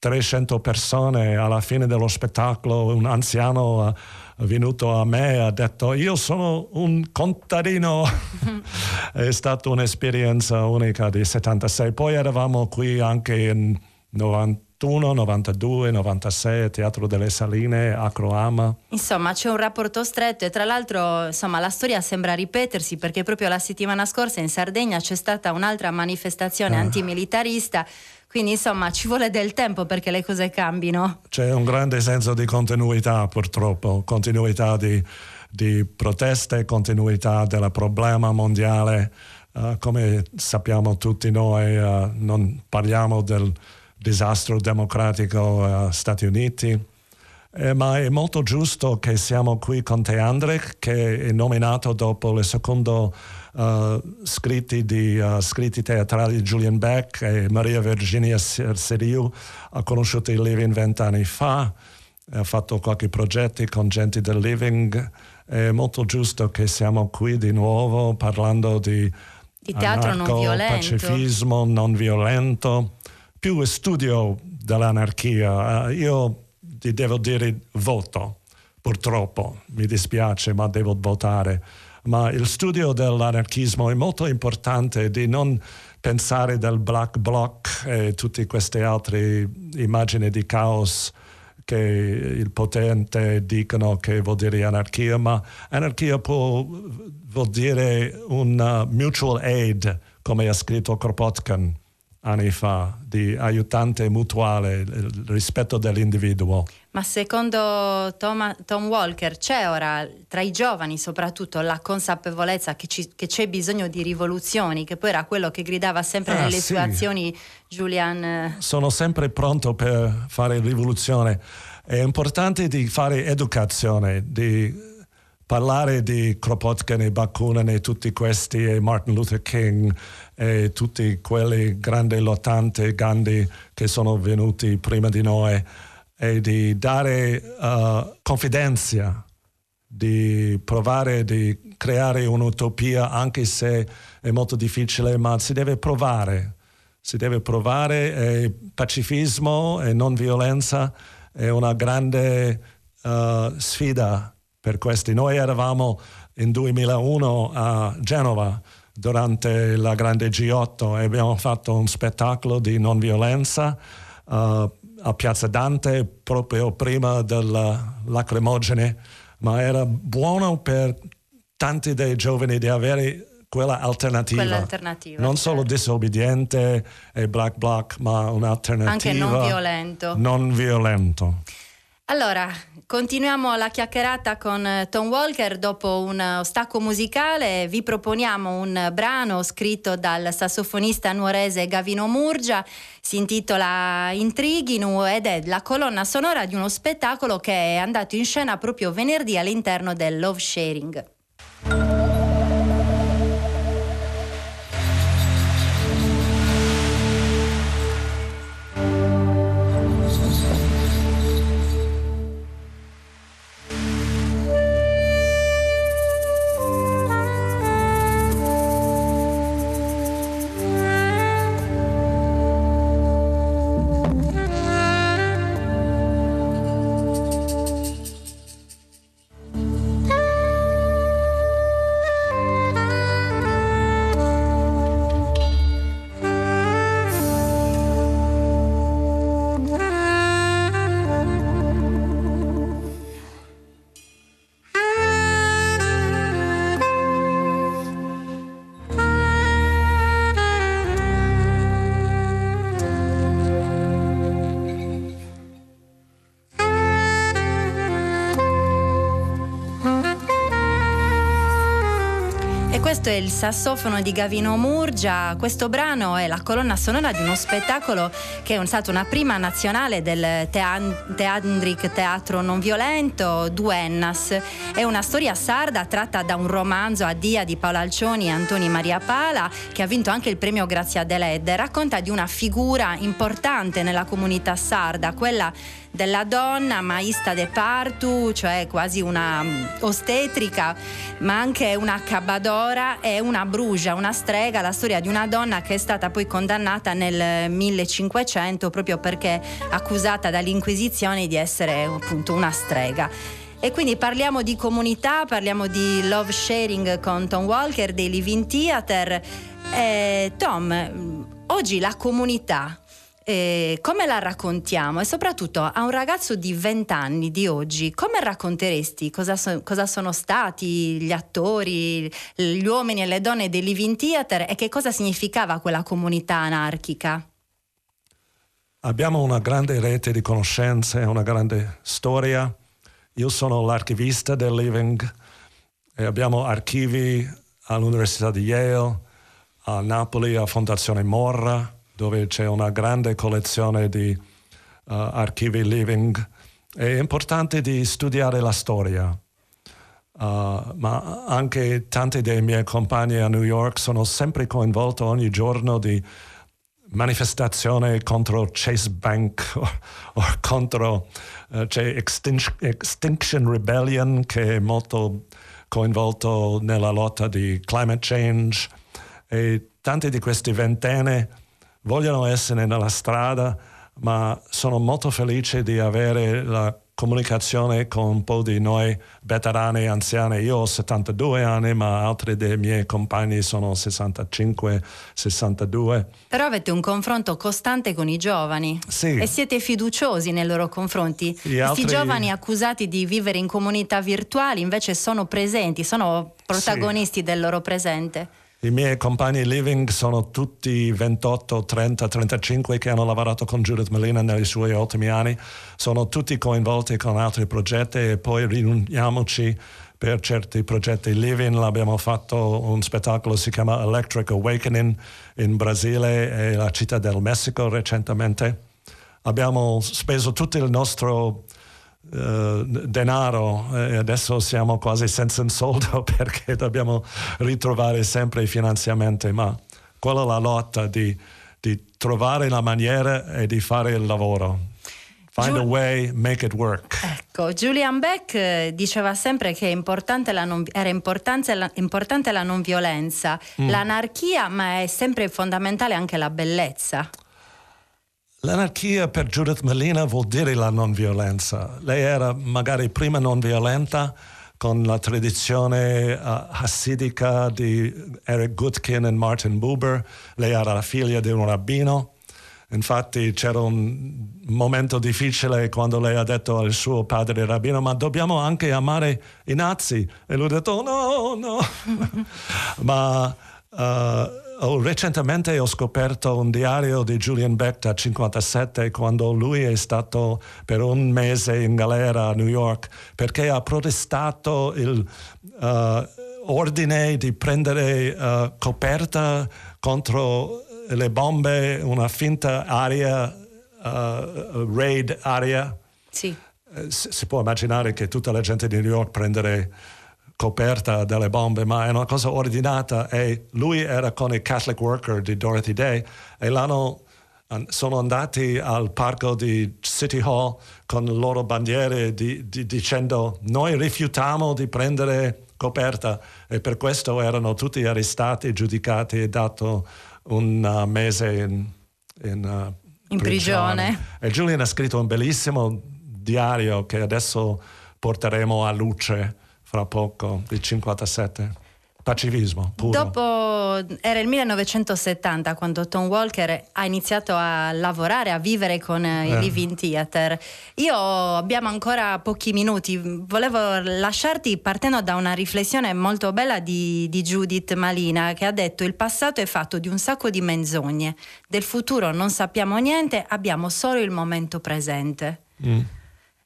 300 persone alla fine dello spettacolo, un anziano è venuto a me e ha detto io sono un contadino. è stata un'esperienza unica di 76. Poi eravamo qui anche in 90 91, 92, 96, Teatro delle Saline, Acroama. Insomma, c'è un rapporto stretto e tra l'altro, insomma, la storia sembra ripetersi perché proprio la settimana scorsa in Sardegna c'è stata un'altra manifestazione Ah. antimilitarista. Quindi, insomma, ci vuole del tempo perché le cose cambino. C'è un grande senso di continuità purtroppo, continuità di, di proteste, continuità del problema mondiale. Eh, come sappiamo tutti noi, eh, non parliamo del disastro democratico eh, Stati Uniti, Eh, ma è molto giusto che siamo qui con te Andrek, che è nominato dopo il secondo eh, scritti, di, eh, scritti teatrali di Julian Beck e Maria Virginia Ser- Seriu. Ha conosciuto il Living vent'anni fa, ha fatto qualche progetto con gente del Living. È molto giusto che siamo qui di nuovo parlando di, Di teatro non violento. pacifismo non violento, più studio dell'anarchia. Eh, io ti devo dire voto, purtroppo, mi dispiace, ma devo votare. Ma il studio dell'anarchismo è molto importante di non pensare del black bloc e tutte queste altre immagini di caos che il potente dicono che vuol dire anarchia, ma anarchia può, vuol dire un uh, mutual aid, come ha scritto Kropotkin anni fa, di aiutante mutuale, il rispetto dell'individuo. Ma secondo Tom, Tom Walker c'è ora tra i giovani soprattutto la consapevolezza che, ci- che c'è bisogno di rivoluzioni, che poi era quello che gridava sempre Ah, nelle sì. sue azioni Julian. eh, sono sempre pronto per fare rivoluzione. È importante di fare educazione, di parlare di Kropotkin e Bakunin e tutti questi, e Martin Luther King e tutti quelli grandi lottanti, Gandhi che sono venuti prima di noi e di dare eh, confidenza di provare di creare un'utopia anche se è molto difficile, ma si deve provare. Si deve provare e pacifismo e non violenza è una grande eh, sfida per questi. Noi eravamo in 2001 a Genova durante la grande G8 e abbiamo fatto un spettacolo di non violenza eh, a Piazza Dante proprio prima della lacrimogene, ma era buono per tanti dei giovani di avere quella alternativa. Quell'alternativa, Non solo certo. disobbediente e black bloc, ma un'alternativa. Anche non violento. Non violento. Allora, continuiamo la chiacchierata con eh, Tom Walker dopo un eh, stacco musicale. Vi proponiamo un brano scritto dal sassofonista nuorese Gavino Murgia, si intitola Intrighinu ed è la colonna sonora di uno spettacolo che è andato in scena proprio venerdì all'interno del Love Sharing. Questo è il sassofono di Gavino Murgia. Questo brano è la colonna sonora di uno spettacolo che è stata una prima nazionale del Tean- Teandric Teatro Non Violento, Duennas. È una storia sarda tratta da un romanzo a Dia di Paolo Alcioni e Antoni Maria Pala, che ha vinto anche il premio Grazia Deledda. Racconta di una figura importante nella comunità sarda, quella della donna maista de partu, cioè quasi una mm, ostetrica, ma anche una cabadora e una brugia, una strega, la storia di una donna che è stata poi condannata nel 1500 proprio perché accusata dall'Inquisizione di essere appunto una strega. E quindi parliamo di comunità, parliamo di love sharing con Tom Walker dei Living Theater. Eh, Tom, oggi la comunità eh, come la raccontiamo? E soprattutto a un ragazzo di 20 anni di oggi, come racconteresti cosa, so- cosa sono stati gli attori, gli uomini e le donne dei Living Theater e che cosa significava quella comunità anarchica? Abbiamo una grande rete di conoscenze, una grande storia. Io sono l'archivista del Living e abbiamo archivi all'Università di Yale, a Napoli, a Fondazione Morra, dove c'è una grande collezione di uh, archivi Living. È importante di studiare la storia. Uh, ma anche tanti dei miei compagni a New York sono sempre coinvolti ogni giorno di manifestazione contro Chase Bank o, contro uh, c'è Extinction, Extinction Rebellion che è molto coinvolto nella lotta di climate change e tanti di questi ventenni vogliono essere nella strada ma sono molto felice di avere la comunicazione con un po' di noi veterani anziani. Io ho 72 anni, ma altri dei miei compagni sono 65, 62. Però avete un confronto costante con i giovani sì. e siete fiduciosi nei loro confronti. Gli Questi altri- giovani accusati di vivere in comunità virtuali invece sono presenti, sono protagonisti del loro presente. I miei compagni living sono tutti 28, 30, 35 che hanno lavorato con Judith Melina nei suoi ultimi anni. Sono tutti coinvolti con altri progetti e poi riuniamoci per certi progetti living. Abbiamo fatto un spettacolo si chiama Electric Awakening in Brasile e la città del Messico recentemente. Abbiamo speso tutto il nostro eh, denaro e adesso siamo quasi senza un soldo perché dobbiamo ritrovare sempre i finanziamenti, ma quella è la lotta di, di trovare la maniera e di fare il lavoro. Find a way, make it work. Ecco, Julian Beck eh, diceva sempre che importante la non- era importante la, importante la non violenza, Mm. l'anarchia, ma è sempre fondamentale anche la bellezza. L'anarchia per Judith Melina vuol dire la non violenza. Lei era magari prima non violenta con la tradizione uh, hassidica di Eric Gutkin e Martin Buber. Lei era la figlia di un rabbino. Infatti c'era un momento difficile quando lei ha detto al suo padre rabbino ma dobbiamo anche amare i nazi. E lui ha detto no, no. ma eh, ho- recentemente ho scoperto un diario di Julian Beck da 57 quando lui è stato per un mese in galera a New York perché ha protestato il eh, ordine di prendere eh, coperta contro le bombe, una finta aria, eh, raid aria. Sì. Si può immaginare che tutta la gente di New York prendere coperta delle bombe, ma è una cosa ordinata. E lui era con i Catholic Worker di Dorothy Day e l'hanno an- sono andati al parco di City Hall con le loro bandiere di- di- dicendo noi rifiutiamo di prendere coperta. E per questo erano tutti arrestati, giudicati e dato un uh, mese in, in, uh, In prigione. E Julian ha scritto un bellissimo diario che adesso porteremo a luce fra poco, del 57. Pacifismo puro. Dopo era il 1970 quando Tom Walker ha iniziato a lavorare, a vivere con i Eh. Living Theater. Io abbiamo ancora pochi minuti, volevo lasciarti partendo da una riflessione molto bella di, di Judith Malina che ha detto il passato è fatto di un sacco di menzogne, del futuro non sappiamo niente, abbiamo solo il momento presente. Mm.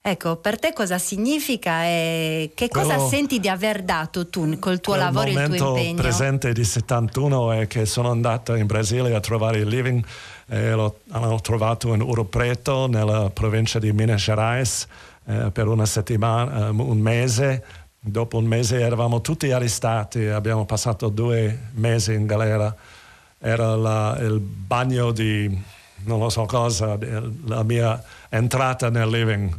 Ecco, per te cosa significa e che cosa Quello- senti di aver dato tu col tuo lavoro e il tuo momento impegno? presente di 71 è che sono andato in Brasile a trovare il living e lo hanno trovato in Ouro Preto nella provincia di Minas Gerais eh, per una settimana, eh, un mese. Dopo un mese eravamo tutti arrestati, abbiamo passato due mesi in galera. Era la- il bagno di non lo so cosa, la mia entrata nel living,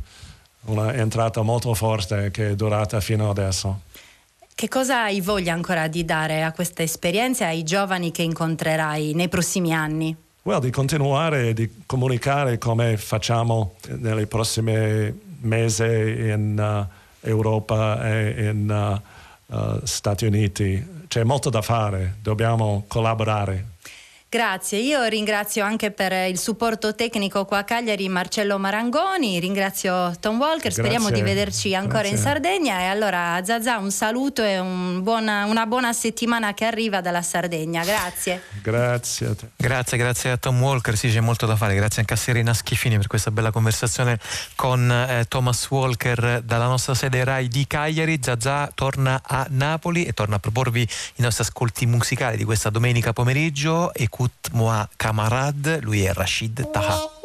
una entrata molto forte che è durata fino adesso. Che cosa hai voglia ancora di dare a questa esperienza e ai giovani che incontrerai nei prossimi anni? Well, di continuare di comunicare come facciamo nei prossimi mesi in uh, Europa e in uh, uh, Stati Uniti. C'è molto da fare, dobbiamo collaborare. Grazie, io ringrazio anche per il supporto tecnico qua a Cagliari Marcello Marangoni, ringrazio Tom Walker, speriamo Grazie. di vederci ancora in Grazie. Sardegna e allora Zazà un saluto e un buona- una buona settimana che arriva dalla Sardegna, grazie. Grazie a te. Grazie, grazie a Tom Walker, sì c'è molto da fare, grazie anche a Serena Schifini per questa bella conversazione con eh, Thomas Walker dalla nostra sede RAI di Cagliari. Zazà torna a Napoli e torna a proporvi i nostri ascolti musicali di questa domenica pomeriggio. Écoute moi camarade, lui è Rashid Taha.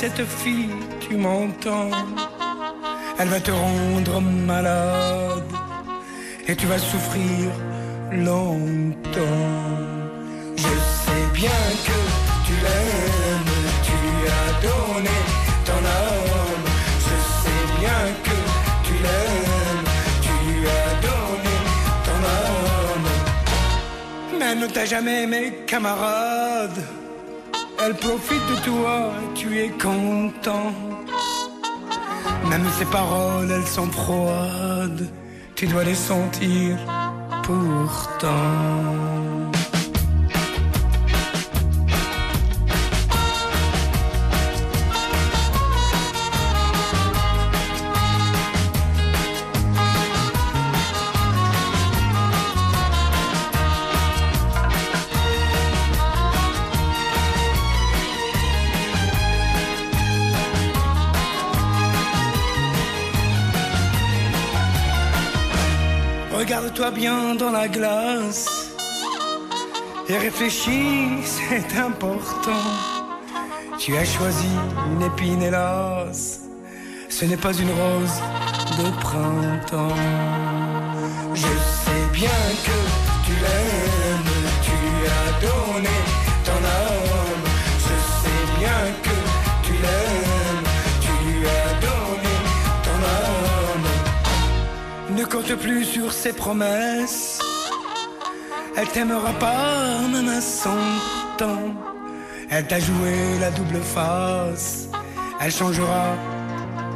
Cette fille, tu m'entends. Elle va te rendre malade. Et tu vas souffrir longtemps. Je sais bien que tu l'aimes, tu as donné ton âme. Je sais bien que tu l'aimes, tu as donné ton âme. Mais ne t'a jamais aimé, camarade. Elle profite de toi, tu es content. Même ses paroles, elles sont froides. Tu dois les sentir pourtant. Regarde-toi bien dans la glace et réfléchis, c'est important. Tu as choisi une épine, hélas, ce n'est pas une rose de printemps. Je compte plus sur ses promesses. Elle t'aimera pas même à son temps. Elle t'a joué la double face. Elle changera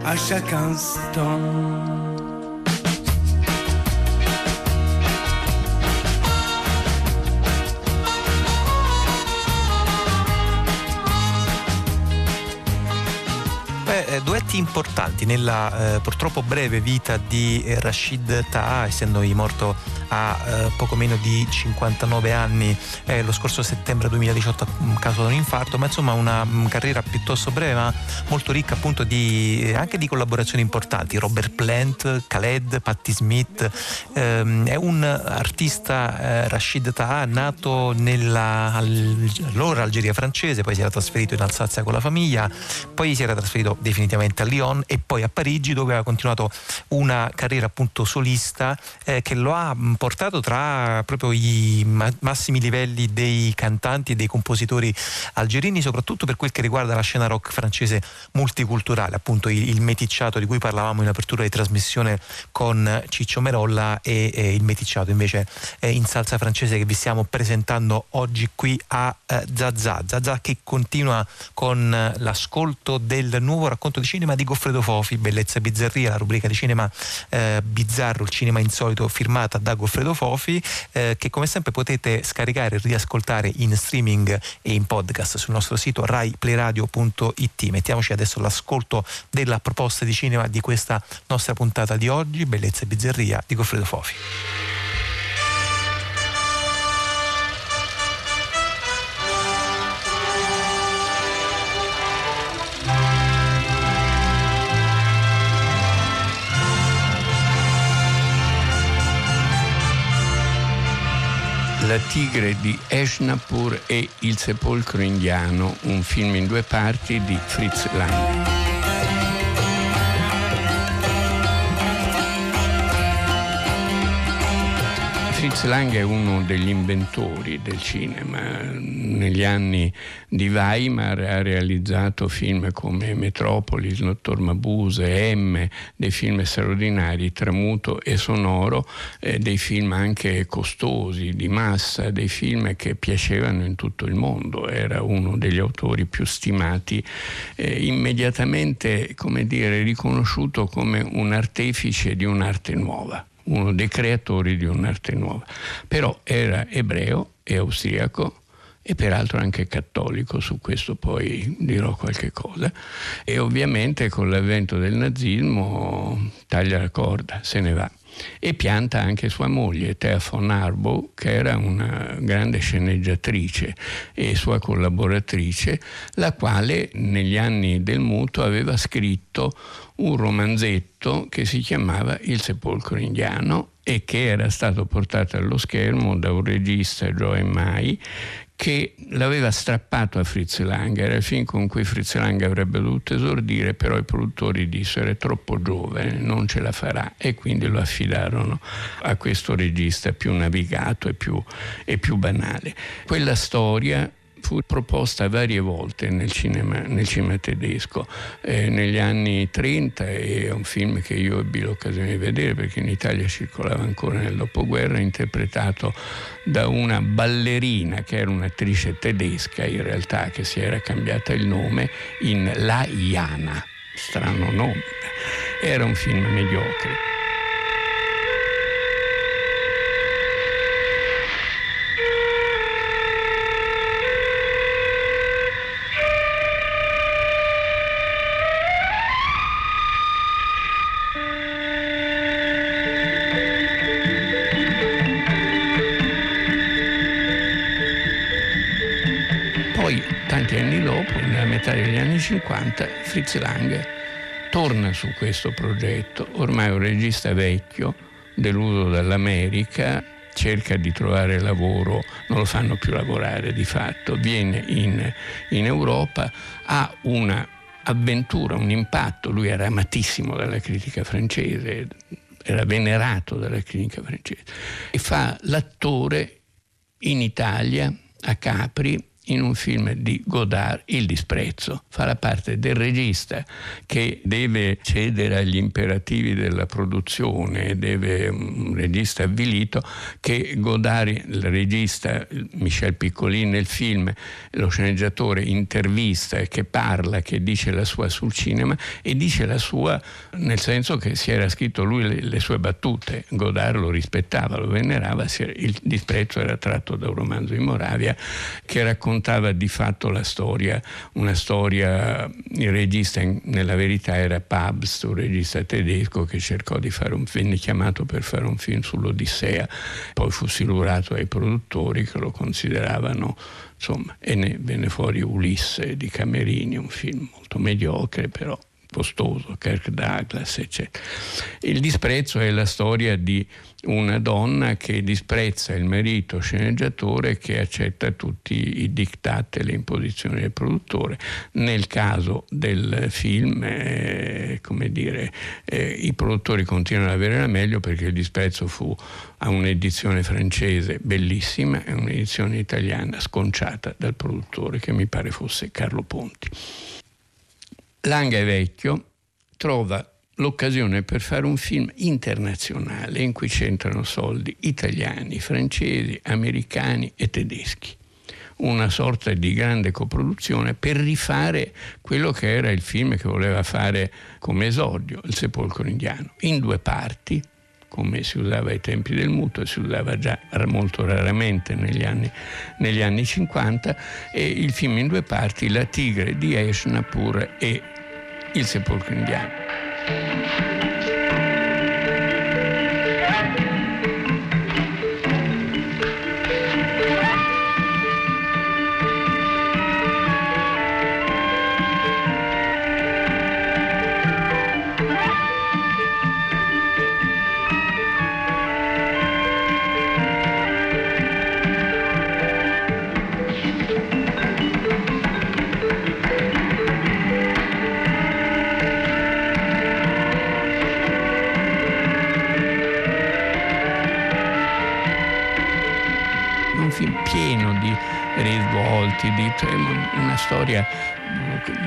à chaque instant. Duetti importanti nella eh, purtroppo breve vita di eh, Rashid Taha, essendogli morto a eh, poco meno di 59 anni. Eh, lo scorso settembre 2018 a causa di un infarto, ma insomma una mm, carriera piuttosto breve ma molto ricca appunto di, eh, anche di collaborazioni importanti, Robert Plant, Khaled, Patti Smith, ehm, è un artista eh, Rashid Taha nato nella al- allora Algeria francese, poi si era trasferito in Alsazia con la famiglia, poi si era trasferito definitivamente a Lyon e poi a Parigi dove ha continuato una carriera appunto solista eh, che lo ha mh, portato tra proprio i ma- massimi livelli dei cantanti e dei compositori algerini, soprattutto per quel che riguarda la scena rock francese multiculturale, appunto il, il meticciato di cui parlavamo in apertura di trasmissione con Ciccio Merolla e, e il meticciato invece eh, in salsa francese che vi stiamo presentando oggi qui a eh, Zazà. Zazà che continua con eh, l'ascolto del nuovo racconto di cinema di Goffredo Fofi, Bellezza e Bizzarria, la rubrica di cinema eh, bizzarro, il cinema insolito firmata da Goffredo Fofi, eh, che come sempre potete scaricare e riascoltare in streaming e in podcast sul nostro sito raiplayradio.it. Mettiamoci adesso l'ascolto della proposta di cinema di questa nostra puntata di oggi, Bellezza e Bizzarria di Goffredo Fofi. La tigre di Eshnapur e Il sepolcro indiano, un film in due parti di Fritz Lang. Fritz Lang è uno degli inventori del cinema. Negli anni di Weimar ha realizzato film come Metropolis, Dottor Mabuse, M, dei film straordinari, Tramuto e Sonoro, eh, dei film anche costosi, di massa, dei film che piacevano in tutto il mondo. Era uno degli autori più stimati, eh, immediatamente come dire, riconosciuto come un artefice di un'arte nuova uno dei creatori di un'arte nuova. Però era ebreo e austriaco e peraltro anche cattolico, su questo poi dirò qualche cosa, e ovviamente con l'avvento del nazismo taglia la corda, se ne va e pianta anche sua moglie Thea von Arbo che era una grande sceneggiatrice e sua collaboratrice la quale negli anni del muto aveva scritto un romanzetto che si chiamava Il sepolcro indiano e che era stato portato allo schermo da un regista, Joe Mai, che l'aveva strappato a Fritz Lang, era il film con cui Fritz Lang avrebbe dovuto esordire, però i produttori dissero è troppo giovane, non ce la farà e quindi lo affidarono a questo regista più navigato e più, e più banale. Quella storia fu proposta varie volte nel cinema, nel cinema tedesco. Eh, negli anni 30 è un film che io ebbi l'occasione di vedere perché in Italia circolava ancora nel dopoguerra, interpretato da una ballerina che era un'attrice tedesca in realtà che si era cambiata il nome in La Iana, strano nome. Era un film mediocre. 50 Fritz Lang torna su questo progetto, ormai un regista vecchio, deluso dall'America, cerca di trovare lavoro, non lo fanno più lavorare di fatto, viene in, in Europa, ha una avventura, un impatto, lui era amatissimo dalla critica francese, era venerato dalla critica francese e fa l'attore in Italia a Capri in un film di Godard, Il disprezzo. Fa la parte del regista che deve cedere agli imperativi della produzione, deve un regista avvilito che Godard, il regista Michel Piccolin nel film, lo sceneggiatore intervista che parla, che dice la sua sul cinema e dice la sua nel senso che si era scritto lui le, le sue battute. Godard lo rispettava, lo venerava, il disprezzo era tratto da un romanzo di Moravia che raccontava raccontava di fatto la storia, una storia, il regista nella verità era Pabst, un regista tedesco che cercò di fare un venne chiamato per fare un film sull'Odissea, poi fu silurato ai produttori che lo consideravano insomma, e ne venne fuori Ulisse di Camerini, un film molto mediocre però costoso, Kirk Douglas, eccetera. Il disprezzo è la storia di una donna che disprezza il marito sceneggiatore che accetta tutti i diktat e le imposizioni del produttore. Nel caso del film, eh, come dire, eh, i produttori continuano ad avere la meglio perché il disprezzo fu a un'edizione francese bellissima e un'edizione italiana sconciata dal produttore che mi pare fosse Carlo Ponti. Langa è vecchio, trova l'occasione per fare un film internazionale in cui c'entrano soldi italiani, francesi, americani e tedeschi. Una sorta di grande coproduzione per rifare quello che era il film che voleva fare come esordio, Il sepolcro indiano, in due parti, come si usava ai tempi del muto, si usava già molto raramente negli anni, negli anni 50, e il film in due parti, La tigre di Eshnapur e Il sepolcro indiano. Pieno storia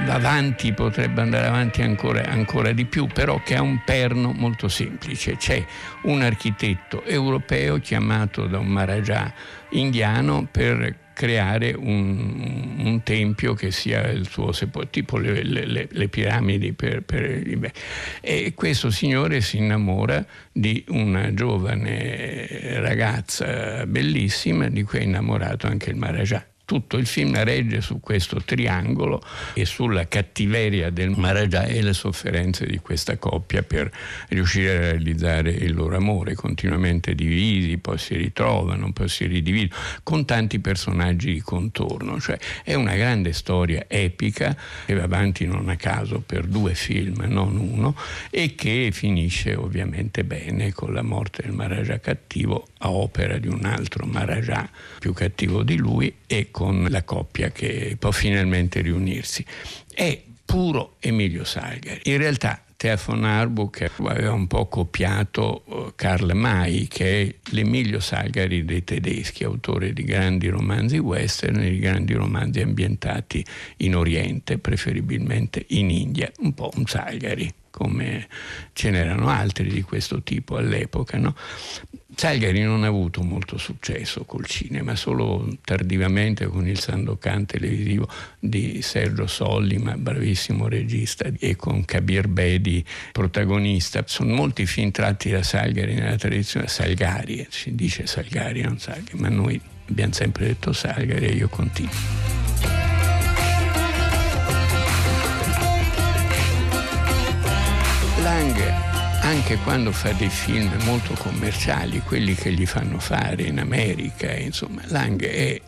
avanti, potrebbe andare avanti ancora, ancora, di più, però che ha un perno molto semplice. C'è un architetto europeo chiamato da un Maharaja indiano per creare un, un, tempio che sia il suo tipo le, le, le piramidi per, per, e questo signore si innamora di una giovane ragazza bellissima di cui è innamorato anche il Maharaja tutto il film regge su questo triangolo e sulla cattiveria del Maharaja e le sofferenze di questa coppia per riuscire a realizzare il loro amore, continuamente divisi, poi si ritrovano, poi si ridividono, con tanti personaggi di contorno. Cioè è una grande storia epica che va avanti non a caso per due film, non uno, e che finisce ovviamente bene con la morte del Maharaja cattivo a opera di un altro Maharaja più cattivo di lui e con la coppia che può finalmente riunirsi. È puro Emilio Salgari. In realtà von Arbuck aveva un po' copiato uh, Karl May, che è l'Emilio Salgari dei tedeschi, autore di grandi romanzi western e di grandi romanzi ambientati in Oriente, preferibilmente in India, un po' un Salgari come ce n'erano altri di questo tipo all'epoca. No? Salgari non ha avuto molto successo col cinema, solo tardivamente con il Sandokan televisivo di Sergio Sollima, bravissimo regista, e con Kabir Bedi protagonista. Sono molti film tratti da Salgari nella tradizione Salgari, si dice Salgari, non Salgari, ma noi abbiamo sempre detto Salgari e io continuo. Lang anche quando fa dei film molto commerciali, quelli che gli fanno fare in America, insomma, Lang è,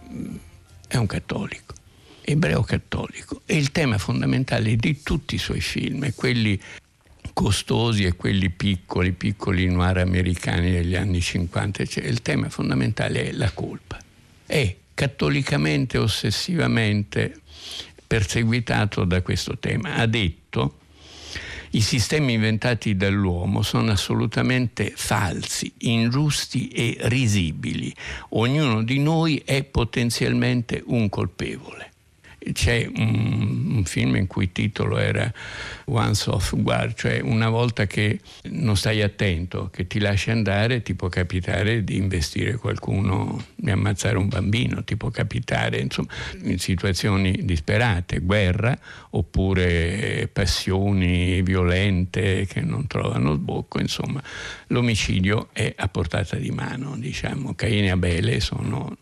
è un cattolico, ebreo cattolico. E il tema fondamentale di tutti i suoi film, quelli costosi e quelli piccoli, piccoli noir americani degli anni 50, cioè il tema fondamentale è la colpa. È cattolicamente, ossessivamente perseguitato da questo tema. Ha detto i sistemi inventati dall'uomo sono assolutamente falsi, ingiusti e risibili. Ognuno di noi è potenzialmente un colpevole c'è un, un, film in cui il titolo era Once Off Guard, cioè una volta che non stai attento, che ti lasci andare, ti può capitare di investire qualcuno, di ammazzare un bambino, ti può capitare insomma, in situazioni disperate, guerra oppure passioni violente che non trovano sbocco, insomma l'omicidio è a portata di mano, diciamo, Caine e Abele sono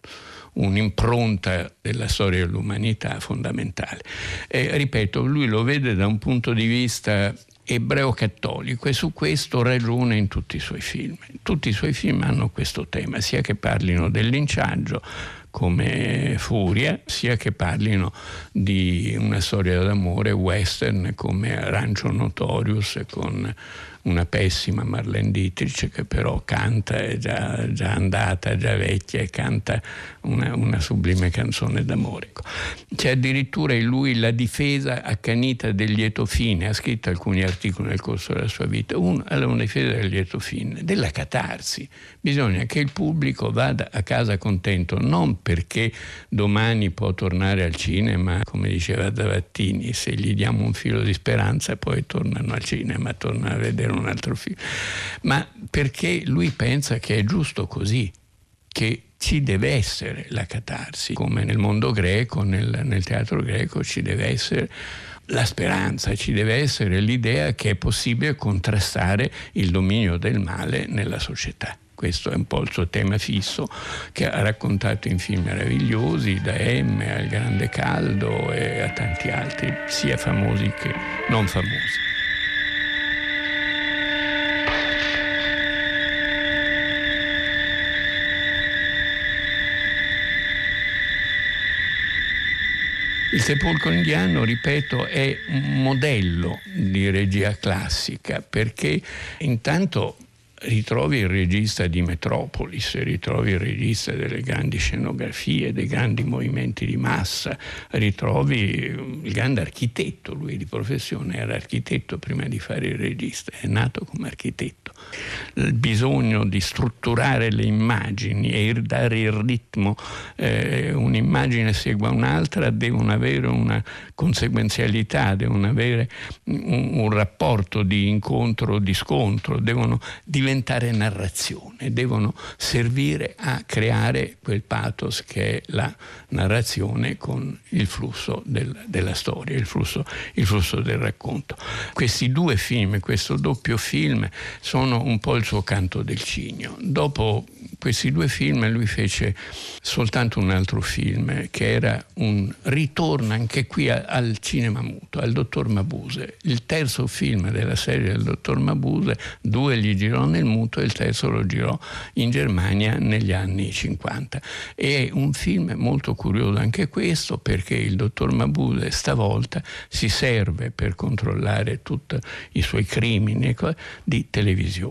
un'impronta della storia dell'umanità fondamentale. E, ripeto, lui lo vede da un punto di vista ebreo-cattolico e su questo ragiona in tutti i suoi film. Tutti i suoi film hanno questo tema, sia che parlino del linciaggio come Furia, sia che parlino di una storia d'amore western come Rancho Notorious con una pessima Marlene Dietrich che però canta, è già, già andata, già vecchia e canta una, una sublime canzone d'amore. C'è addirittura in lui la difesa accanita del lieto fine, ha scritto alcuni articoli nel corso della sua vita, uno è una difesa del lieto fine, della catarsi. Bisogna che il pubblico vada a casa contento, non perché domani può tornare al cinema, come diceva Zavattini, se gli diamo un filo di speranza poi tornano al cinema, tornano a vedere un altro film, ma perché lui pensa che è giusto così, che ci deve essere la catarsi, come nel mondo greco, nel, nel teatro greco ci deve essere la speranza, ci deve essere l'idea che è possibile contrastare il dominio del male nella società. Questo è un po' il suo tema fisso che ha raccontato in film meravigliosi, da M al Grande Caldo e a tanti altri, sia famosi che non famosi. Il sepolcro indiano, ripeto, è un modello di regia classica perché intanto ritrovi il regista di Metropolis, ritrovi il regista delle grandi scenografie, dei grandi movimenti di massa, ritrovi il grande architetto, lui di professione era architetto prima di fare il regista, è nato come architetto. Il bisogno di strutturare le immagini e dare il ritmo, eh, un'immagine segua un'altra, devono avere una conseguenzialità, devono avere un, un rapporto di incontro, di scontro, devono diventare narrazione, devono servire a creare quel pathos che è la narrazione con il flusso del, della storia, il flusso, il flusso del racconto. Questi due film, questo doppio film, sono un po' il suo canto del cigno. Dopo questi due film lui fece soltanto un altro film che era un ritorno anche qui al cinema muto, al dottor Mabuse. Il terzo film della serie del dottor Mabuse, due gli girò nel muto e il terzo lo girò in Germania negli anni 50. È un film molto curioso anche questo perché il dottor Mabuse stavolta si serve per controllare tutti i suoi crimini di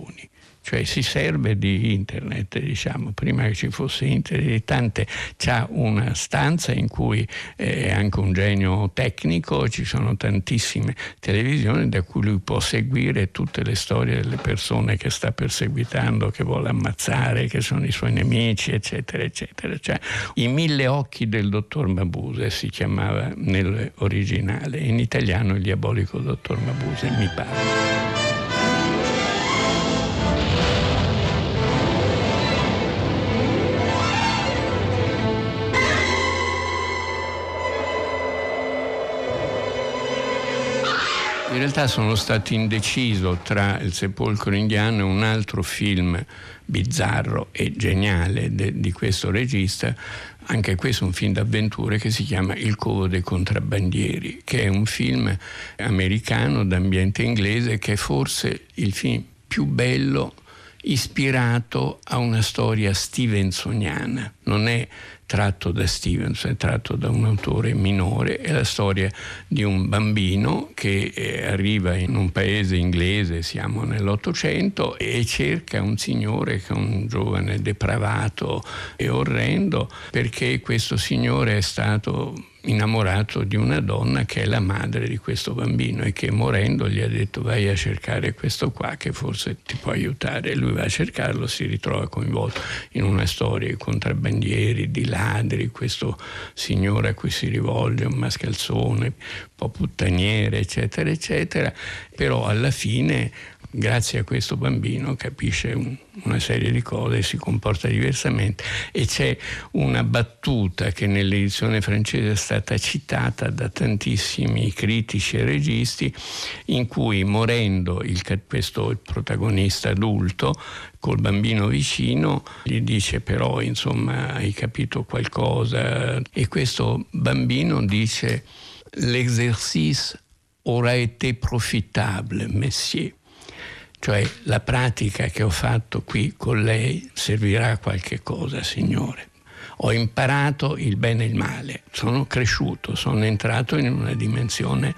televisioni cioè si serve di internet, diciamo, prima che ci fosse internet, tante c'ha una stanza in cui è anche un genio tecnico, ci sono tantissime televisioni da cui lui può seguire tutte le storie delle persone che sta perseguitando, che vuole ammazzare, che sono i suoi nemici, eccetera, eccetera. Cioè, I mille occhi del dottor Mabuse si chiamava nell'originale, in italiano il diabolico dottor Mabuse, mi pare. In realtà sono stato indeciso tra Il sepolcro indiano e un altro film bizzarro e geniale de, di questo regista, anche questo è un film d'avventure che si chiama Il covo dei contrabbandieri, che è un film americano d'ambiente inglese che è forse il film più bello ispirato a una storia stevensoniana. Non è tratto da Stevens, è tratto da un autore minore, è la storia di un bambino che eh, arriva in un paese inglese, siamo nell'Ottocento, e cerca un signore che è un giovane depravato e orrendo, perché questo signore è stato innamorato di una donna che è la madre di questo bambino e che morendo gli ha detto vai a cercare questo qua che forse ti può aiutare. Lui va a cercarlo, si ritrova coinvolto in una storia di contrabbandieri, di ladri, questo signore a cui si rivolge, un mascalzone, un po' puttaniere, eccetera, eccetera, però alla fine grazie a questo bambino capisce un, una serie di cose e si comporta diversamente. E c'è una battuta che nell'edizione francese è stata citata da tantissimi critici e registi in cui morendo il, questo il protagonista adulto col bambino vicino gli dice però insomma hai capito qualcosa? E questo bambino dice l'exercice aura été profitable, messieurs cioè la pratica che ho fatto qui con lei servirà a qualche cosa, Signore. Ho imparato il bene e il male, sono cresciuto, sono entrato in una dimensione,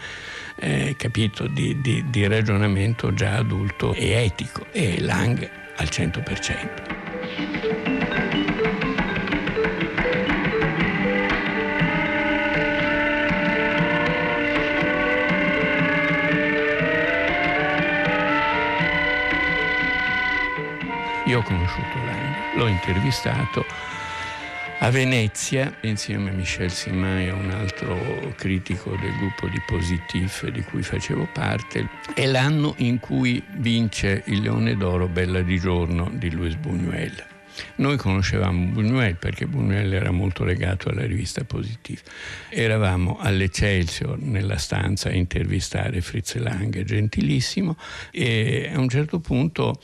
eh, capito, di, di, di ragionamento già adulto e etico e Lang al 100%. Io ho conosciuto Lang, l'ho intervistato a Venezia insieme a Michel Simai, un altro critico del gruppo di Positif di cui facevo parte. È l'anno in cui vince il Leone d'Oro Bella di giorno di Luis Buñuel. Noi conoscevamo Buñuel perché Buñuel era molto legato alla rivista Positif. Eravamo all'Eccelsior nella stanza a intervistare Fritz Lang, gentilissimo, e a un certo punto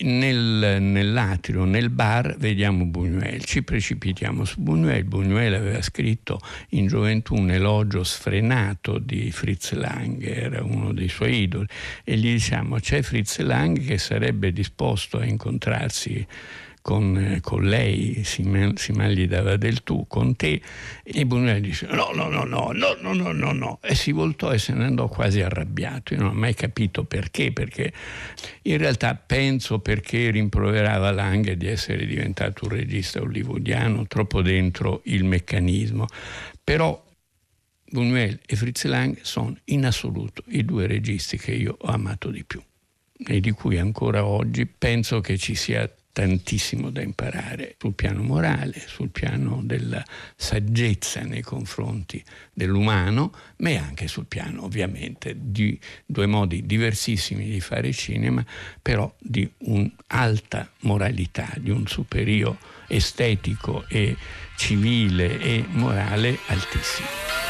nel, nell'atrio, nel bar, vediamo Buñuel, ci precipitiamo su Buñuel. Buñuel aveva scritto in gioventù un elogio sfrenato di Fritz Lang, era uno dei suoi idoli, e gli diciamo c'è Fritz Lang che sarebbe disposto a incontrarsi con, eh, con lei, Siman gli dava del tu, con te, e Buñuel disse no, no, no, no, no, no, no, no, no, e si voltò e se ne andò quasi arrabbiato. Io non ho mai capito perché, perché in realtà penso perché rimproverava Lange di essere diventato un regista hollywoodiano, troppo dentro il meccanismo. Però Buñuel e Fritz Lang sono in assoluto i due registi che io ho amato di più e di cui ancora oggi penso che ci sia tantissimo da imparare sul piano morale, sul piano della saggezza nei confronti dell'umano, ma anche sul piano ovviamente di due modi diversissimi di fare cinema, però di un'alta moralità, di un superio estetico e civile e morale altissimo.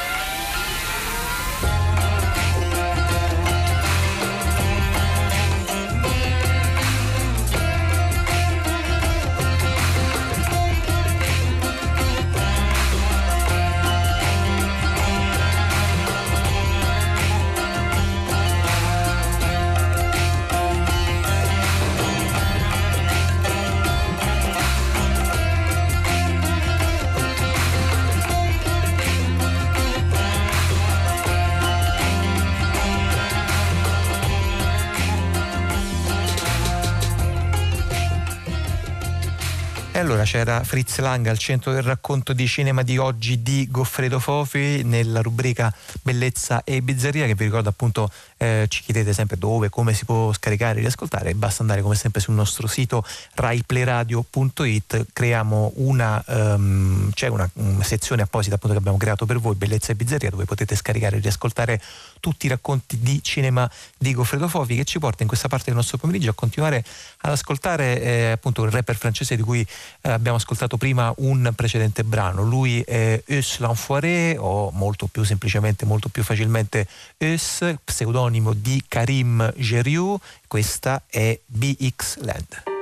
C'era Fritz Lang al centro del racconto di cinema di oggi di Goffredo Fofi nella rubrica Bellezza e Bizzarria che vi ricordo appunto eh, ci chiedete sempre dove, come si può scaricare e riascoltare. Basta andare come sempre sul nostro sito raiplayradio.it creiamo una, um, c'è una, una, sezione apposita appunto che abbiamo creato per voi Bellezza e Bizzarria dove potete scaricare e riascoltare tutti i racconti di cinema di Goffredo Fofi che ci porta in questa parte del nostro pomeriggio a continuare ad ascoltare eh, appunto il rapper francese di cui eh, abbiamo ascoltato prima un precedente brano. Lui è Eus L'Enfoiré o molto più semplicemente, molto più facilmente Eus, pseudonimo di Karim Geriou. Questa è BX Land.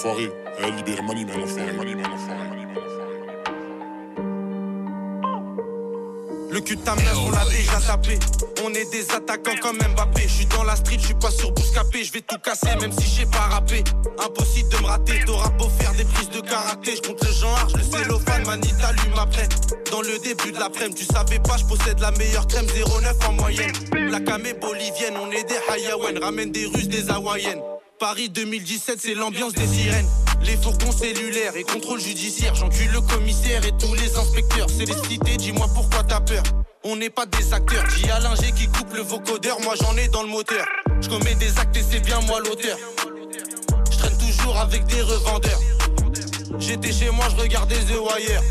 enfoiré. Mani, Mani, l'enfoiré. Le cul de ta mère, on l'a déjà tapé. On est des attaquants comme Mbappé. Je suis dans la street, je suis pas sur Bouscapé. Je vais tout casser, même si j'ai pas rappé. Impossible de me rater. T'auras beau faire des prises de karaté. Je le genre, je le cellophane. Manita allume après. Dans le début de l'après-midi, tu savais pas, je possède la meilleure crème 09 en moyenne. La camé bolivienne, on est des Hayawen. Ramène des Russes, des Hawaïennes. Paris 2017, c'est l'ambiance des sirènes. Les fourgons cellulaires et contrôle judiciaire. J'encule le commissaire et tous les inspecteurs. C'est les cités, dis-moi pourquoi t'as peur. On n'est pas des acteurs. Dis à l'ingé qui coupe le vocodeur, moi j'en ai dans le moteur. Je commets des actes et c'est bien moi l'auteur. Je traîne toujours avec des revendeurs. J'étais chez moi, je regardais The Wire.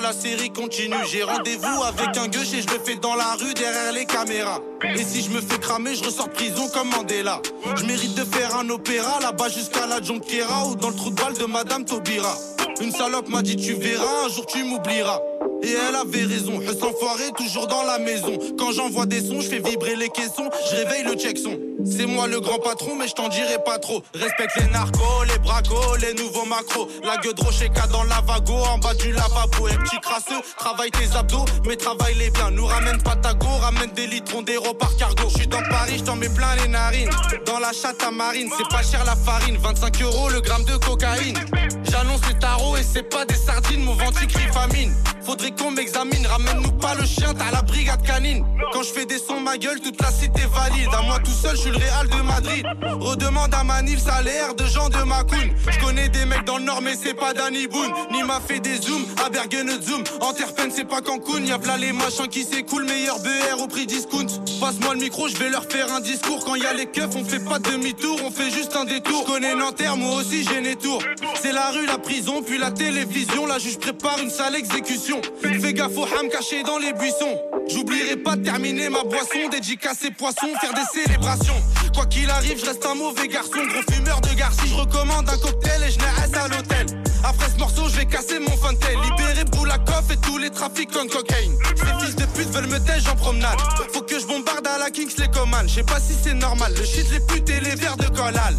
La série continue. J'ai rendez-vous avec un gueux et je le fais dans la rue derrière les caméras. Et si je me fais cramer, je ressors prison comme Mandela. Je mérite de faire un opéra là-bas jusqu'à la Jonquera ou dans le trou de balle de Madame Taubira. Une salope m'a dit tu verras, un jour tu m'oublieras. Et elle avait raison, je s'enfoirer toujours dans la maison. Quand j'envoie des sons, je fais vibrer les caissons, je réveille le check son. C'est moi le grand patron, mais je t'en dirai pas trop. Respecte les narcos, les bracos, les nouveaux macros. La gueule de Rocheka dans la vago, en bas du lavabo. Et petit crasseux, travaille tes abdos, mais travaille les bien. Nous ramène pas ta go, ramène des litrons d'héros par cargo. Je suis dans Paris, je t'en mets plein les narines. Dans la chatte à marine, c'est pas cher la farine. 25 euros le gramme de cocaïne. J'annonce les tarots et c'est pas des sardines, mon ventre famine. Faudrait qu'on m'examine, ramène-nous pas le chien, t'as la brigade canine. Quand je fais des sons, ma gueule, toute la cité valide. À moi tout seul, je suis le Real de Madrid. Redemande à Manil, ça a l'air de gens de Macoun. Je connais des mecs dans le nord, mais c'est pas Danny Boone. Ni m'a fait des zooms, à Bergen zoom. Terpen, c'est pas Cancun. Y'a v'là les machins qui s'écoulent, meilleur BR au prix discount. Passe-moi le micro, je vais leur faire un discours. Quand y a les keufs, on fait pas demi-tour, on fait juste un détour. Je connais Nanterre, moi aussi j'ai les tours. C'est la rue, la prison, puis la télévision. La juge prépare une sale exécution. Gaffe au ham caché dans les buissons. J'oublierai pas terminé ma boisson, dédicacer poisson, faire des célébrations. Quoi qu'il arrive, je reste un mauvais garçon, gros fumeur de garci. Je recommande un cocktail et je n'ai à l'hôtel. Après ce morceau, je vais casser mon fantel. Libérer Boulakov et tous les trafics en cocaine. Ces fils de pute veulent me tèche en promenade. Faut que je bombarde à la Kingsley Coman. Je sais pas si c'est normal. Le shit, les putes et les verres de collal.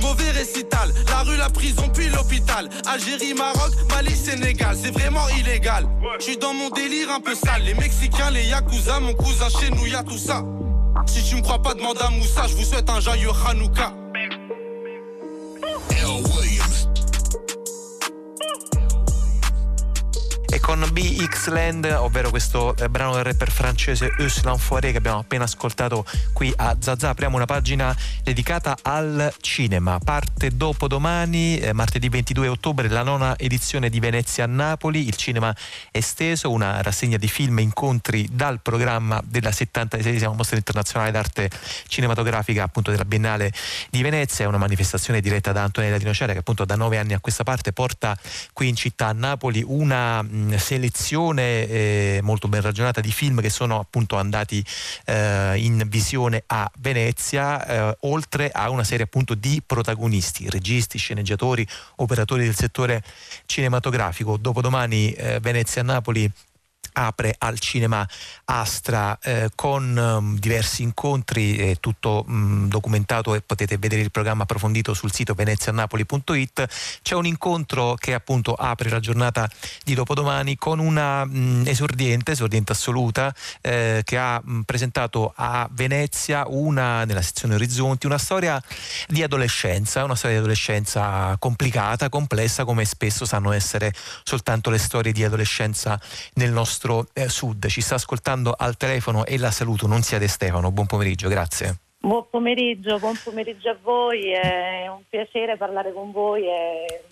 Mauvais récital. La rue, la prison, puis l'hôpital. Algérie, Maroc, Mali, Sénégal. C'est vraiment illégal. Je suis dans mon délire un peu sale. Les Mexicains, les Yakuza, mon cousin chez nous, y a tout ça. Si tu me crois pas, demande à Moussa. Je vous souhaite un joyeux Hanouka. Con BX Land, ovvero questo eh, brano del rapper francese Eus L'Enfoiré che abbiamo appena ascoltato qui a Zazà, apriamo una pagina dedicata al cinema. Parte dopo domani, eh, martedì 22 ottobre, la nona edizione di Venezia a Napoli, il cinema esteso, una rassegna di film e incontri dal programma della 76esima Mostra Internazionale d'Arte Cinematografica appunto della Biennale di Venezia, è una manifestazione diretta da Antonella Di Nocera che appunto da nove anni a questa parte porta qui in città a Napoli una selezione eh, molto ben ragionata di film che sono appunto andati eh, in visione a Venezia, eh, oltre a una serie appunto di protagonisti, registi, sceneggiatori, operatori del settore cinematografico. Dopodomani eh, Venezia a Napoli apre al cinema Astra eh, con um, diversi incontri, è tutto um, documentato e potete vedere il programma approfondito sul sito venezianapoli.it. C'è un incontro che appunto apre la giornata di dopodomani con una um, esordiente, esordiente assoluta, eh, che ha presentato a Venezia una, nella sezione Orizzonti, una storia di adolescenza, una storia di adolescenza complicata, complessa, come spesso sanno essere soltanto le storie di adolescenza nel nostro eh, sud. Ci sta ascoltando al telefono e la saluto, non sia Stefano. Buon pomeriggio, grazie. Buon pomeriggio, buon pomeriggio a voi, è un piacere parlare con voi. E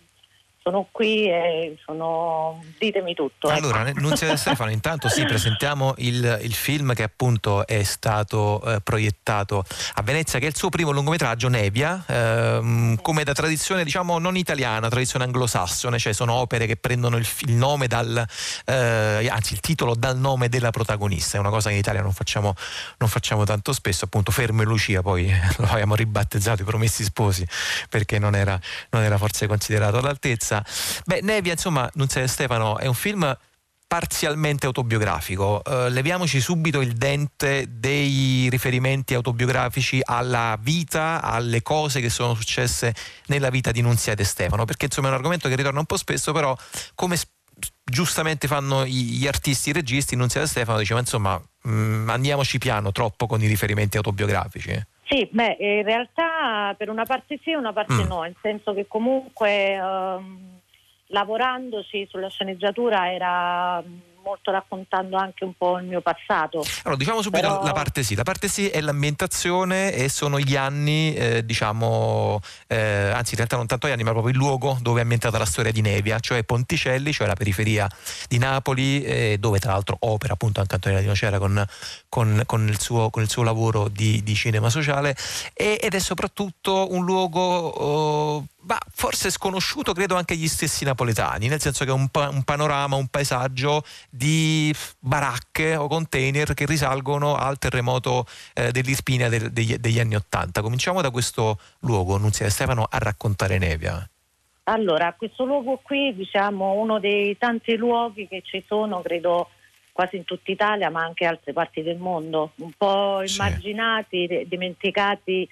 sono qui e sono... ditemi tutto. ecco. Allora, Nunzia Stefano, intanto sì, presentiamo il, il film che appunto è stato eh, proiettato a Venezia, che è il suo primo lungometraggio, Nevia, ehm, come da tradizione diciamo non italiana, tradizione anglosassone, cioè sono opere che prendono il, il nome dal, eh, anzi il titolo dal nome della protagonista, è una cosa che in Italia non facciamo, non facciamo tanto spesso, appunto Fermo e Lucia, poi lo abbiamo ribattezzato i Promessi Sposi perché non era, non era forse considerato all'altezza. Beh, Nevia, insomma, Nunzia Stefano è un film parzialmente autobiografico. Eh, leviamoci subito il dente dei riferimenti autobiografici alla vita, alle cose che sono successe nella vita di Nunziata e Stefano, perché insomma è un argomento che ritorna un po' spesso, però come s- giustamente fanno gli artisti, i registi, Nunziata e Stefano diceva insomma mh, andiamoci piano troppo con i riferimenti autobiografici. Eh. Sì, beh, in realtà per una parte sì e una parte Mm. no, nel senso che comunque ehm, lavorandoci sulla sceneggiatura era mm, molto raccontando anche un po' il mio passato. Allora, diciamo subito Però- la parte sì. La parte sì è l'ambientazione e sono gli anni, eh, diciamo, eh, anzi in realtà non tanto gli anni, ma proprio il luogo dove è ambientata la storia di Nevia, cioè Ponticelli, cioè la periferia di Napoli, eh, dove tra l'altro opera appunto anche Antonella Di Nocera con, con- con il, suo, con il suo lavoro di, di cinema sociale e- ed è soprattutto un luogo... oh, ma forse sconosciuto credo anche agli stessi napoletani, nel senso che è un, pa- un panorama, un paesaggio di baracche o container che risalgono al terremoto eh, dell'Irpinia del- degli, degli anni Ottanta. Cominciamo da questo luogo, Nunzia e Stefano, a raccontare Nevia. Allora, questo luogo qui, diciamo, uno dei tanti luoghi che ci sono, credo, quasi in tutta Italia, ma anche in altre parti del mondo, un po' Sì. immarginati, de- dimenticati eh,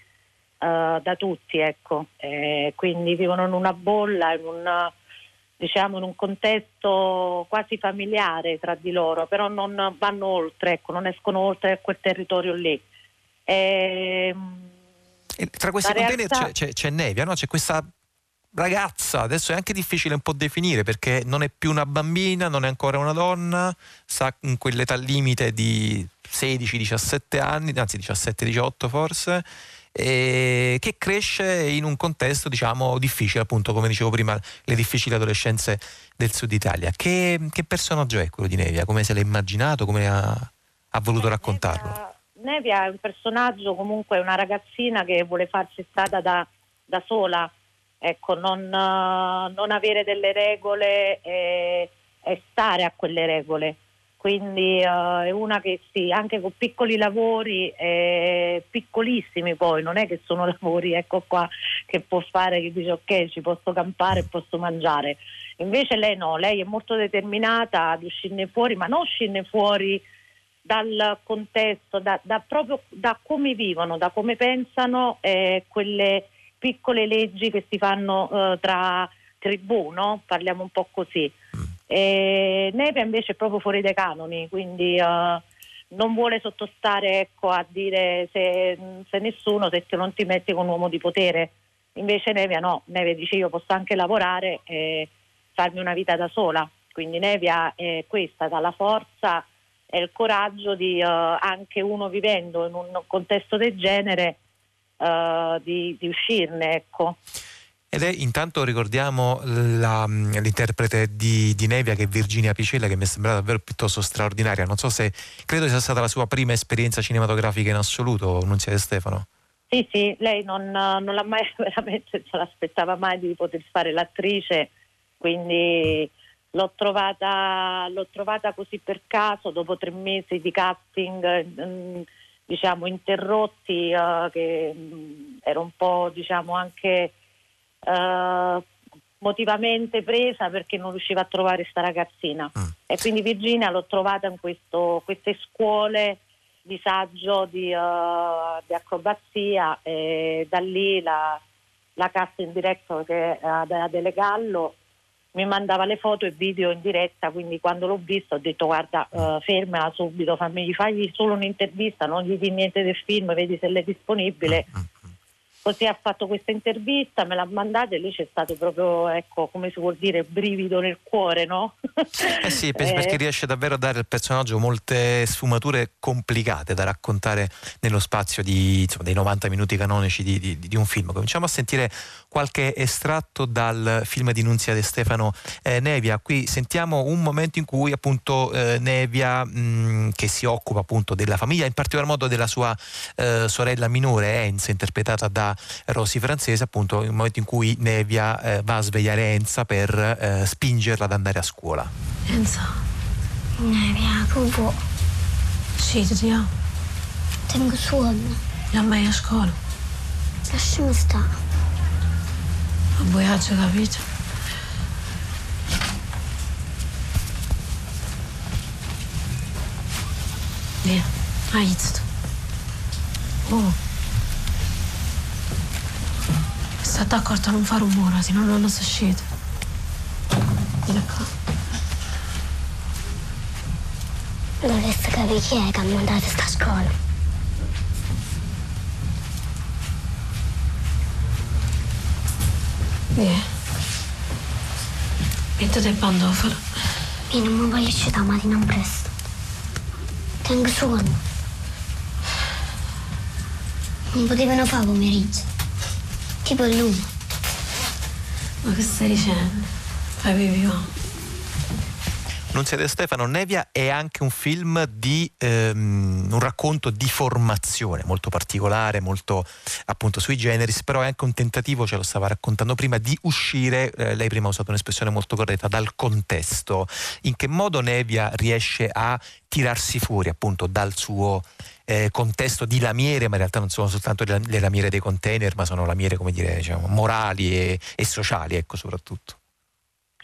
da tutti, ecco. Eh, quindi vivono in una bolla, in un, diciamo, in un contesto quasi familiare tra di loro, però non vanno oltre, ecco, non escono oltre quel territorio lì. Ehm, E tra questi container realtà- c'è, c'è- c'è Nevia, no? c'è questa ragazza, adesso è anche difficile un po' definire perché non è più una bambina, non è ancora una donna, sta in quell'età limite di 16-17 anni, anzi 17-18 forse, e che cresce in un contesto diciamo difficile appunto come dicevo prima le difficili adolescenze del sud Italia che, che personaggio è quello di Nevia? come se l'ha immaginato? come ha, ha voluto raccontarlo? Nevia, Nevia è un personaggio, comunque una ragazzina che vuole farsi strada da, da sola, ecco, non, eh, non avere delle regole e, e stare a quelle regole. Quindi uh, è una che sì, anche con piccoli lavori, eh, piccolissimi poi, non è che sono lavori ecco qua che può fare che dice ok ci posso campare posso mangiare. Invece lei no, lei è molto determinata ad uscirne fuori, ma non uscirne fuori dal contesto, da, da proprio da come vivono, da come pensano eh, quelle piccole leggi che si fanno eh, tra tribù, no? parliamo un po' così. E Nevia invece è proprio fuori dai canoni, quindi uh, non vuole sottostare ecco, a dire se, se, nessuno, se non ti metti con un uomo di potere. Invece Nevia no, Nevia dice io posso anche lavorare e farmi una vita da sola. Quindi Nevia è questa, dà la forza e il coraggio di uh, anche uno vivendo in un contesto del genere uh, di, di uscirne. Ecco. Ed è intanto ricordiamo la, l'interprete di, di, Nevia che è Virginia Picella che mi è sembrata davvero piuttosto straordinaria. Non so se credo sia stata la sua prima esperienza cinematografica in assoluto, non sia Stefano. Sì, sì, lei non, non l'ha mai veramente, non l'aspettava mai di poter fare l'attrice, quindi l'ho trovata, l'ho trovata così per caso dopo tre mesi di casting. Mm, diciamo interrotti uh, che mh, mm, ero un po' diciamo anche uh, motivamente presa perché non riusciva a trovare sta ragazzina mm. e quindi Virginia l'ho trovata in questo, queste scuole di saggio di, uh, di, acrobazia e da lì la, la casting director che è Adele Gallo mi mandava le foto e video in diretta, quindi quando l'ho visto ho detto guarda uh, fermala subito, fammi, fagli solo un'intervista, non gli di niente del film, vedi se è disponibile. Mm-hmm Così ha fatto questa intervista, me l'ha mandata e lì c'è stato proprio, ecco, come si vuol dire, brivido nel cuore, no? Eh sì, perché eh. riesce davvero a dare al personaggio molte sfumature complicate da raccontare nello spazio di, insomma, dei 90 minuti canonici di, di, di, un film. Cominciamo a sentire qualche estratto dal film di Nunzia De Stefano eh, Nevia. Qui sentiamo un momento in cui appunto eh, Nevia, mh, mm, che si occupa appunto della famiglia, in particolar modo della sua eh, sorella minore, Enza, interpretata da Rossi Francese, appunto il momento in cui Nevia eh, va a svegliare Enza per eh, spingerla ad andare a scuola. Enza, Nevia, come può? Sì, ti amo. Tengo sonno. Non mai a scuola. Lasciami stare. Un viaggio, capito? Via, hai visto? Oh. State accorto a non fare rumore, se no non si uscite. Vieni qua. Dovreste capire chi è che ha mandato sta scuola. Via. Mettete il pandofolo. Io non mi voglio uscire mattina presto. Tengo sonno. Non potevano fare pomeriggio. Tipo lui. Ma che stai dicendo? Avevi Nunzia De Stefano, Nevia è anche un film di ehm, un racconto di formazione molto particolare, molto appunto sui generis, però è anche un tentativo, ce lo stava raccontando prima, di uscire, eh, lei prima ha usato un'espressione molto corretta, dal contesto. In che modo Nevia riesce a tirarsi fuori appunto dal suo eh, contesto di lamiere, ma in realtà non sono soltanto le lamiere dei container, ma sono lamiere, come dire, diciamo, morali e, e sociali, ecco, soprattutto.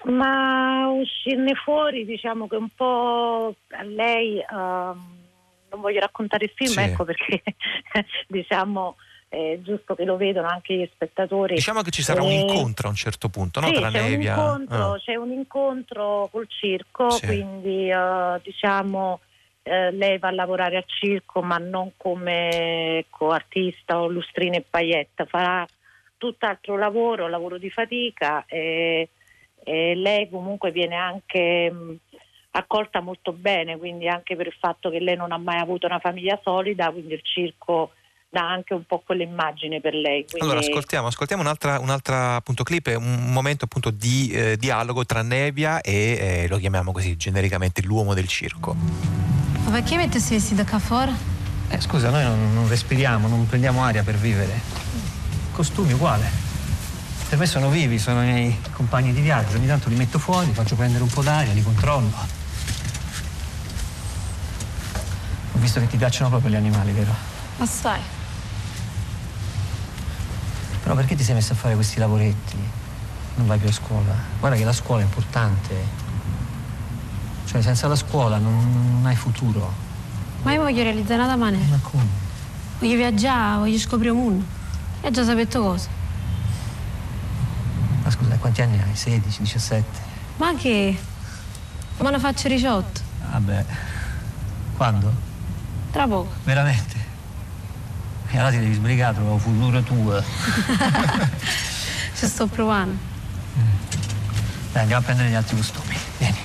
Ma uscirne fuori, diciamo che un po' a lei, uh, non voglio raccontare il film, sì. ecco perché diciamo è giusto che lo vedano anche gli spettatori. Diciamo che ci sarà un eh, incontro a un certo punto, no? Sì, Tra c'è Nevia. Un incontro, ah. C'è un incontro col circo, sì. quindi uh, diciamo eh, lei va a lavorare al circo ma non come ecco, artista o lustrina e paglietta, farà tutt'altro lavoro, lavoro di fatica. E, e lei comunque viene anche mh, accolta molto bene, quindi anche per il fatto che lei non ha mai avuto una famiglia solida, quindi il circo dà anche un po' quell'immagine per lei. Quindi... Allora ascoltiamo, ascoltiamo un'altra, un'altra appunto, clip, un momento appunto di eh, dialogo tra Nevia e eh, lo chiamiamo così genericamente l'uomo del circo. Ma perché mettersi vestito qua fuori? Eh, scusa, noi non, non respiriamo, non prendiamo aria per vivere. Costumi uguale. Per me sono vivi, sono i miei compagni di viaggio. Ogni tanto li metto fuori, li faccio prendere un po' d'aria, li controllo. visto che ti piacciono proprio gli animali, vero? Assai. Però perché ti sei messo a fare questi lavoretti? Non vai più a scuola. Guarda che la scuola è importante. Cioè, senza la scuola non, non hai futuro. Ma io voglio realizzare una domani. Ma come? Voglio viaggiare, voglio scoprire un mondo. E già sapete cosa. Ma scusa, quanti anni hai? 16, 17? Ma che? Ma ne faccio 18. Vabbè. Quando? Tra poco. Veramente? E allora ti devi sbrigare, trova un futuro tuo. Ci sto provando. Dai, andiamo a prendere gli altri costumi. Vieni.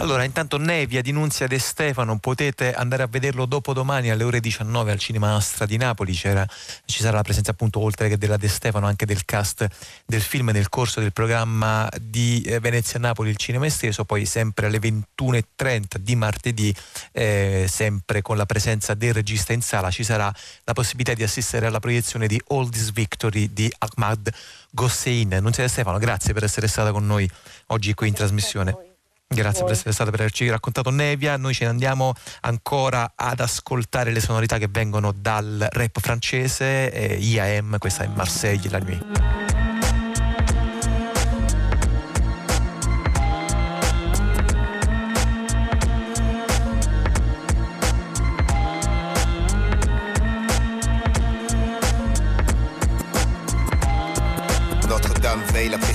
Allora, intanto Nevia di Nunzia De Stefano, potete andare a vederlo dopodomani alle ore 19 al Cinema Astra di Napoli. C'era, ci sarà la presenza appunto oltre che della De Stefano anche del cast del film nel corso del programma di eh, Venezia Napoli il cinema esteso, poi sempre alle 21.30 di martedì, eh, sempre con la presenza del regista in sala, ci sarà la possibilità di assistere alla proiezione di All This Victory di Ahmad Gossein. Nunzia De Stefano, grazie per essere stata con noi oggi qui in trasmissione. Grazie per essere stata per averci raccontato Nevia. Noi ce ne andiamo ancora ad ascoltare le sonorità che vengono dal rap francese, eh, IAM, questa è Marseille la nuit.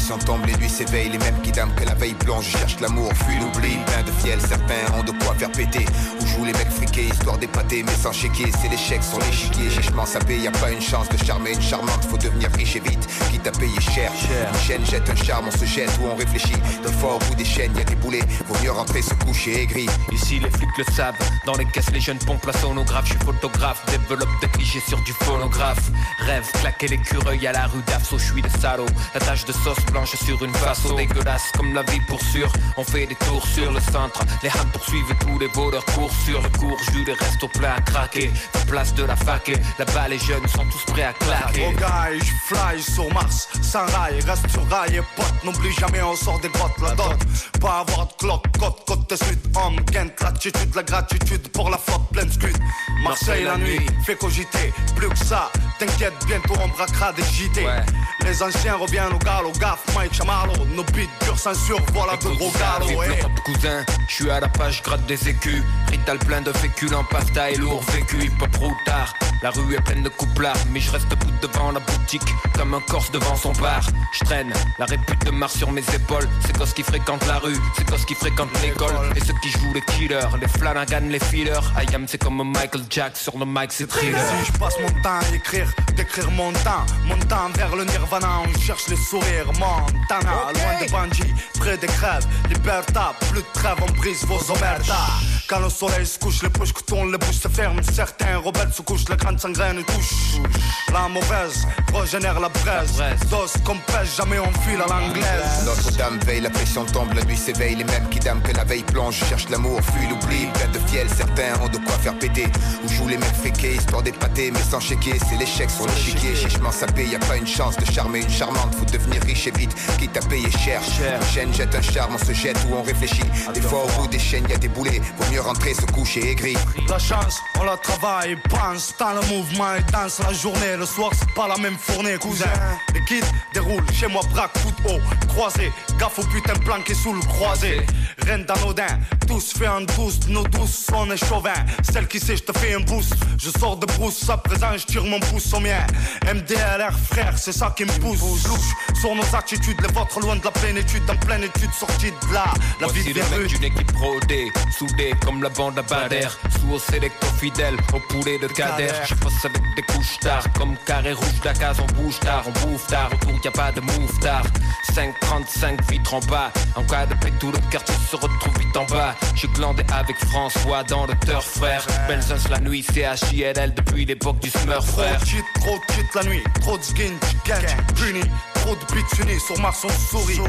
Veille, la pression tombe, les nuits s'éveillent, les mêmes qui dament que la veille blanche, je cherche l'amour, fuis l'oubli, plein de fiel, certains ont de quoi faire péter, où jouent les mecs friqués, histoire d'épater, mais sans chéquier, c'est l'échec sur l'échiquier, chichement sapé, y a pas une chance de charmer une charmante, faut devenir riche et vite, quitte à payer cher, une chaîne jette un charme, on se jette ou on réfléchit, des fois au bout des chaînes, y a des boulets, vaut mieux rentrer se coucher aigri. Ici les flics le savent, dans les caisses les jeunes pompent la sonographe, je suis photographe, développe des clichés sur du phonographe. Rêve, claquer l'écureuil à la rue d'Afso, je suis le salaud. La tache de sauce blanche sur une face dégueulasse comme la vie pour sûr. On fait des tours sur le centre, les hams poursuivent tous les voleurs courent sur le cours, jus les restos pleins à craquer. La place de la fac, là-bas les jeunes sont tous prêts à claquer. Oh guy, je fly sur Mars, sans rail, reste sur rail et pote, n'oublie jamais on sort des grottes, la dot. Pas avoir de cloque, côte, côte de sud, homme, Kent, l'attitude, la gratitude pour la flotte pleine scud. Marseille la nuit, fait cogiter, plus que ça, t'inquiète, bientôt on braquera des JT. Les anciens reviennent au galop, gaffe, Mike Chamarlo, nos beats pure censure, voilà de gros l'Europe, cousin, je suis à la page, gratte des écus. Rital plein de féculents, pasta et lourd vécu, hip hop routard. La rue est pleine de couplards, mais je reste debout devant la boutique, comme un corse devant son bar. Je traîne la répute de Mars sur mes épaules. C'est gosses qui fréquentent la rue, c'est gosses qui fréquentent l'école. Et ceux qui jouent les killers, les Flanagan, les fillers. I am, c'est comme Michael Jack sur le mic, c'est thriller. Si je passe mon temps à écrire, d'écrire mon temps, mon temps vers le nirvana, on cherche les sourires, Montana, loin des bandits, près des crèves, Liberta, plus de trêve, on brise vos omertas. Quand le soleil se couche, les bouches que tournent, les bouches se ferment, certains rebelles se couchent, les grandes sangraines touchent. La mauvaise régénère la braise, dos qu'on pèse, jamais on file à l'anglaise. Notre-Dame veille, la pression tombe, la nuit s'éveille, les mêmes qui dament que la veille plonge, je cherche l'amour, fuis l'oubli, plein de fiel, certains ont de quoi faire péter, où jouent les mecs friqués, histoire d'épater, mais sans chéquier, c'est l'échec sur l'échiquier, chichement sapé, y a pas une chance de charmer une charmante, faut devenir riche et vite, quitte à payer cher. Une chaîne jette un charme, on se jette ou on réfléchit, des fois au bout des chaînes y a des boulets, vaut mieux rentrer, se coucher aigri. La chance, on la travaille, pense dans le mouvement et danse la journée. Le soir, c'est pas la même fournée, cousin. Les kids déroulent chez moi, braque, foot haut, croisé. Gaffe au putain planqué sous le croisé. Rien d'anodin, tous fait en douce, nos douces, on est chauvin. Celle qui sait, je te fais un boost. Je sors de brousse, à présent, je tire mon pouce au mien. MDLR, frère, c'est ça qui me pousse. Louche sur nos les vôtres loin de la plénitude, en pleine étude, sortie de là. La vie Voici mecs rues. d'une équipe rodée, soudée comme la bande à Bader, sous au sélecto fidèle, au poulet de Kader. Je passe avec des couches tard, comme carré rouge d'Acaz, on bouge tard, on bouffe tard, autour y a pas de move tard. 5,35 vitres en bas, en cas de paix, tout le quartier se retrouve vite en bas. J'ai glandé avec François dans le turf, frère. Benzins la nuit, CHILL depuis l'époque du Smurf, frère. Trop de cheat, trop de cheat la nuit, trop de skin, puni, trop de sur Mars on sourit.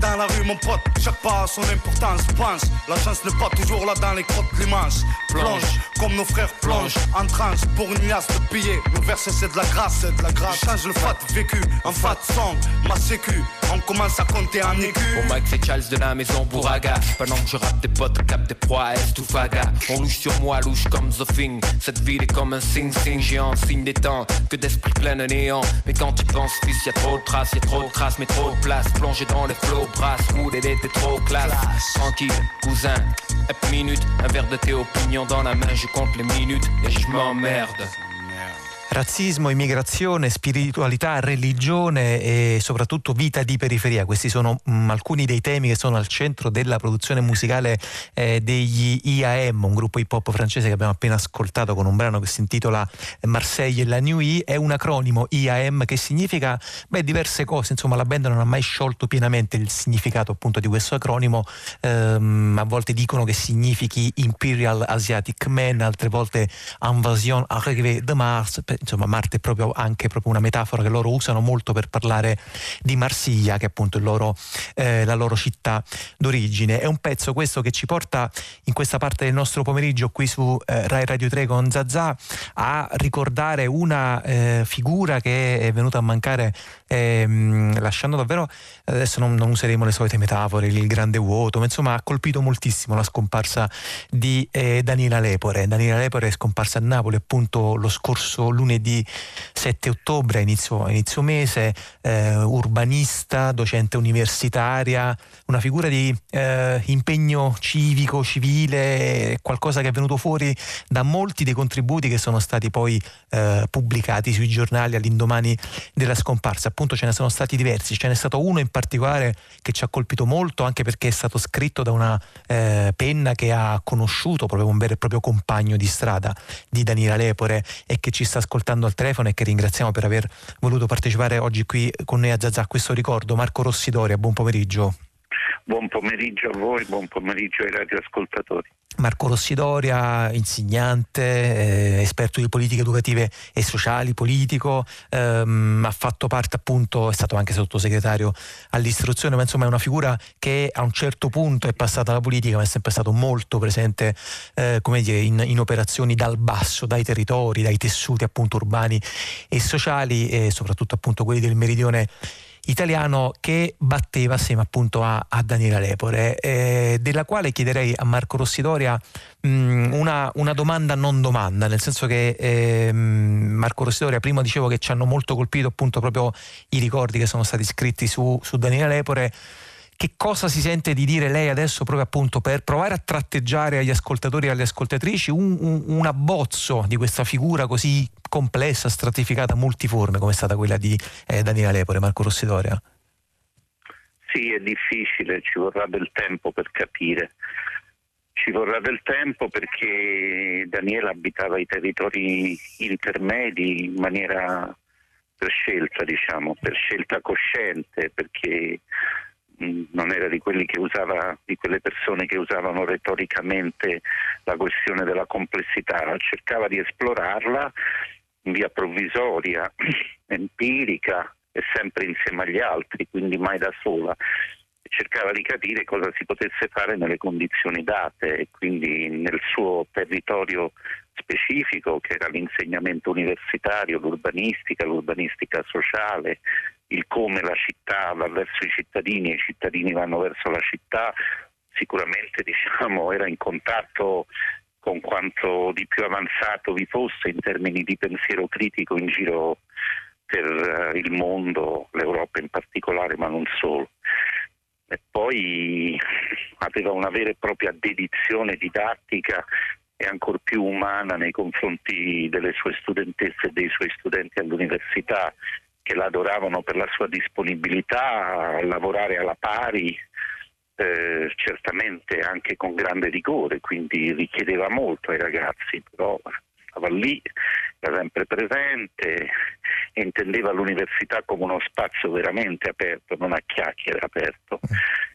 Dans la rue mon pote, chaque pas a son importance. Pense, la chance n'est pas toujours là dans les crottes l'immense. Plonge, comme nos frères plongent, en transe pour une liasse de billets. Nos versets c'est de la grâce, c'est de la grâce. Change le fat vécu, en fat song, ma sécu. On commence à compter en écu. Au Mike c'est Charles de la maison Bouraga Pendant que je rate des potes, cap des proies, est tout faga. On louche sur moi, louche comme The Thing. Cette ville est comme un sing-sing. Géant Signe des temps, que d'esprit plein de néant. Mais quand tu penses fils, y a trop de traces, y a trop de crasse Mais trop de place, plongé dans les flots Brasse, mood, elle était trop classe. Tranquille, cousin, hep minute Un verre de thé opinion dans la main. Je compte les minutes et je m'emmerde Razzismo, immigrazione, spiritualità, religione e soprattutto vita di periferia. Questi sono mh, alcuni dei temi che sono al centro della produzione musicale eh, degli IAM, un gruppo hip hop francese che abbiamo appena ascoltato con un brano che si intitola Marseille e la E. È un acronimo IAM che significa beh, diverse cose. Insomma, la band non ha mai sciolto pienamente il significato appunto di questo acronimo. Ehm, a volte dicono che significhi Imperial Asiatic Man, altre volte Invasion Arrivée de Mars insomma Marte è proprio anche proprio una metafora che loro usano molto per parlare di Marsiglia, che è appunto loro, eh, la loro città d'origine. È un pezzo questo che ci porta in questa parte del nostro pomeriggio qui su eh, Rai Radio 3 con Zazà a ricordare una eh, figura che è venuta a mancare ehm, lasciando davvero, adesso non, non, useremo le solite metafore, il grande vuoto, ma insomma ha colpito moltissimo la scomparsa di eh, Daniela Lepore. Daniela Lepore è scomparsa a Napoli appunto lo scorso lunedì 7 ottobre, inizio, inizio mese, eh, urbanista, docente universitaria, una figura di eh, impegno civico, civile, qualcosa che è venuto fuori da molti dei contributi che sono stati poi eh, pubblicati sui giornali all'indomani della scomparsa. Appunto ce ne sono stati diversi, ce n'è stato uno in particolare che ci ha colpito molto anche perché è stato scritto da una eh, penna che ha conosciuto proprio un vero e proprio compagno di strada di Daniela Lepore e che ci sta ascoltando al telefono e che ringraziamo per aver voluto partecipare oggi qui con noi a Zazà questo ricordo. Marco Rossidoria, buon pomeriggio. Buon pomeriggio a voi, buon pomeriggio ai radioascoltatori. Marco Rossidoria, insegnante, eh, esperto di politiche educative e sociali, politico, ehm, ha fatto parte appunto, è stato anche sottosegretario all'istruzione, ma insomma è una figura che a un certo punto è passata alla politica, ma è sempre stato molto presente eh, dire, in, in, operazioni dal basso, dai territori, dai tessuti appunto urbani e sociali e soprattutto appunto quelli del meridione italiano che batteva assieme appunto a, a Daniela Lepore, eh, della quale chiederei a Marco Rossidoria mh, mm, una, una, domanda non domanda, nel senso che eh, Marco Rossidoria prima dicevo che ci hanno molto colpito appunto proprio i ricordi che sono stati scritti su, su Daniela Lepore che cosa si sente di dire lei adesso proprio appunto per provare a tratteggiare agli ascoltatori e alle ascoltatrici un, un, un abbozzo di questa figura così complessa, stratificata, multiforme come è stata quella di eh, Daniela Lepore, Marco Rossidoria? Sì, è difficile, ci vorrà del tempo per capire. Ci vorrà del tempo perché Daniela abitava i territori intermedi in maniera per scelta, diciamo, per scelta cosciente, perché non era di, usava, di quelle persone che usavano retoricamente la questione della complessità, cercava di esplorarla in via provvisoria, empirica e sempre insieme agli altri, quindi mai da sola. Cercava di capire cosa si potesse fare nelle condizioni date e quindi nel suo territorio specifico che era l'insegnamento universitario, l'urbanistica, l'urbanistica sociale, il come la città va verso i cittadini e i cittadini vanno verso la città, sicuramente diciamo, era in contatto con quanto di più avanzato vi fosse in termini di pensiero critico in giro per uh, il mondo, l'Europa in particolare, ma non solo. E poi aveva una vera e propria dedizione didattica e ancor più umana nei confronti delle sue studentesse e dei suoi studenti all'università che la adoravano per la sua disponibilità a lavorare alla pari, eh, certamente anche con grande rigore, quindi richiedeva molto ai ragazzi, però stava lì, era sempre presente e intendeva l'università come uno spazio veramente aperto, non a chiacchiere aperto.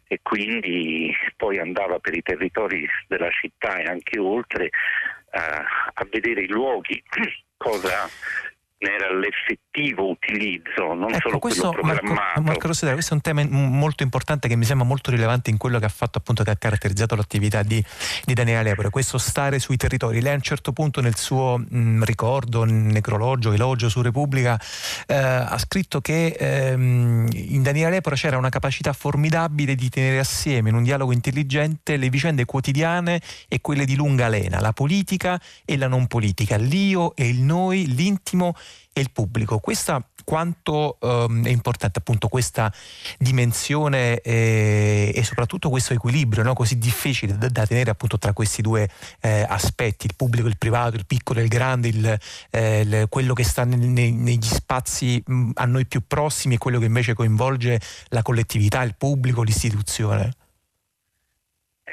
E quindi poi andava per i territori della città e anche oltre uh, a vedere i luoghi, cosa era l'effettivo utilizzo, non Ecco, solo questo, quello Marco, programmato. Marco Rossetera, questo è un tema molto importante che mi sembra molto rilevante in quello che ha fatto appunto che ha caratterizzato l'attività di, di Daniele Lepore, questo stare sui territori. Lei a un certo punto nel suo mh, ricordo, necrologio, elogio su Repubblica, eh, ha scritto che ehm, in Daniele Lepore c'era una capacità formidabile di tenere assieme in un dialogo intelligente le vicende quotidiane e quelle di lunga lena, la politica e la non politica, l'io e il noi, l'intimo e il pubblico. Questa quanto ehm, è importante appunto questa dimensione eh, e soprattutto questo equilibrio no? così difficile da, da, tenere appunto tra questi due eh, aspetti, il pubblico, il privato, il piccolo e il grande, il, eh, il, quello che sta nei, nei, negli spazi mh, a noi più prossimi e quello che invece coinvolge la collettività, il pubblico, l'istituzione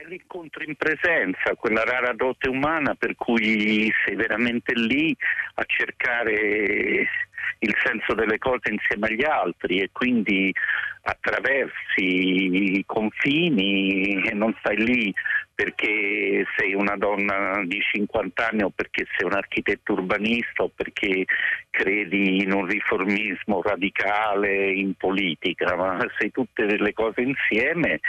l'incontro in presenza, quella rara dote umana per cui sei veramente lì a cercare il senso delle cose insieme agli altri e quindi attraversi i confini e non stai lì perché sei una donna di 50 anni o perché sei un architetto urbanista o perché credi in un riformismo radicale in politica, ma sei tutte delle cose insieme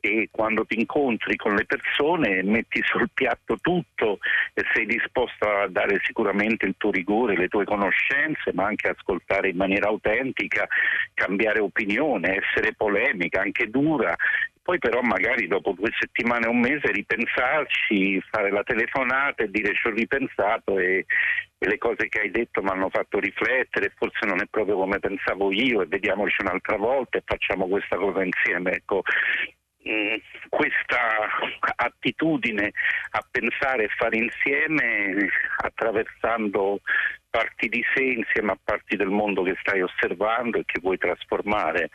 e quando ti incontri con le persone metti sul piatto tutto e sei disposto a dare sicuramente il tuo rigore, le tue conoscenze, ma anche ascoltare in maniera autentica, cambiare opinione, essere polemica, anche dura. Poi però magari dopo due settimane o un mese ripensarci, fare la telefonata e dire ci ho ripensato e, e le cose che hai detto mi hanno fatto riflettere, forse non è proprio come pensavo io e vediamoci un'altra volta e facciamo questa cosa insieme. Ecco, questa attitudine a pensare e fare insieme attraversando parti di sé insieme a parti del mondo che stai osservando e che vuoi trasformare.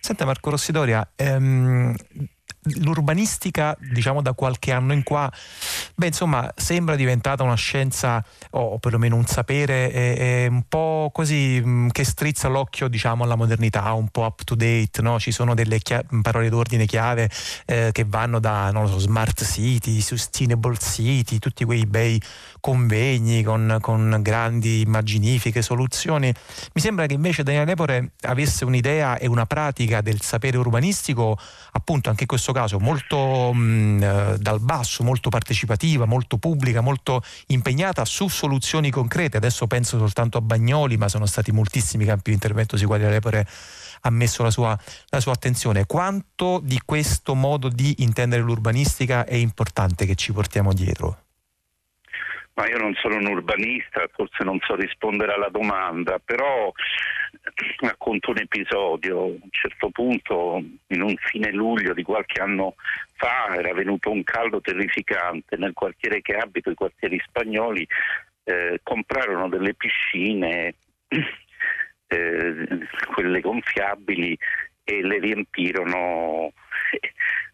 Senta Marco Rossidoria, ehm, l'urbanistica, diciamo da qualche anno in qua, beh insomma sembra diventata una scienza o perlomeno un sapere eh, eh, un po' così mh, che strizza l'occhio diciamo alla modernità, un po' up to date, no? ci sono delle chia- parole d'ordine chiave eh, che vanno da non so, smart city, sustainable city, tutti quei bei convegni con, con grandi immaginifiche soluzioni. Mi sembra che invece Daniele Lepore avesse un'idea e una pratica del sapere urbanistico appunto anche in questo caso molto mh, dal basso, molto partecipativa, molto pubblica, molto impegnata su soluzioni concrete. Adesso penso soltanto a Bagnoli, ma sono stati moltissimi campi di intervento sui quali Lepore ha messo la sua, la sua attenzione. Quanto di questo modo di intendere l'urbanistica è importante che ci portiamo dietro? Ma io non sono un urbanista, forse non so rispondere alla domanda, però racconto un episodio. A un certo punto, in un fine luglio di qualche anno fa, era venuto un caldo terrificante. Nel quartiere che abito, i quartieri spagnoli, eh, comprarono delle piscine, eh, quelle gonfiabili, e le riempirono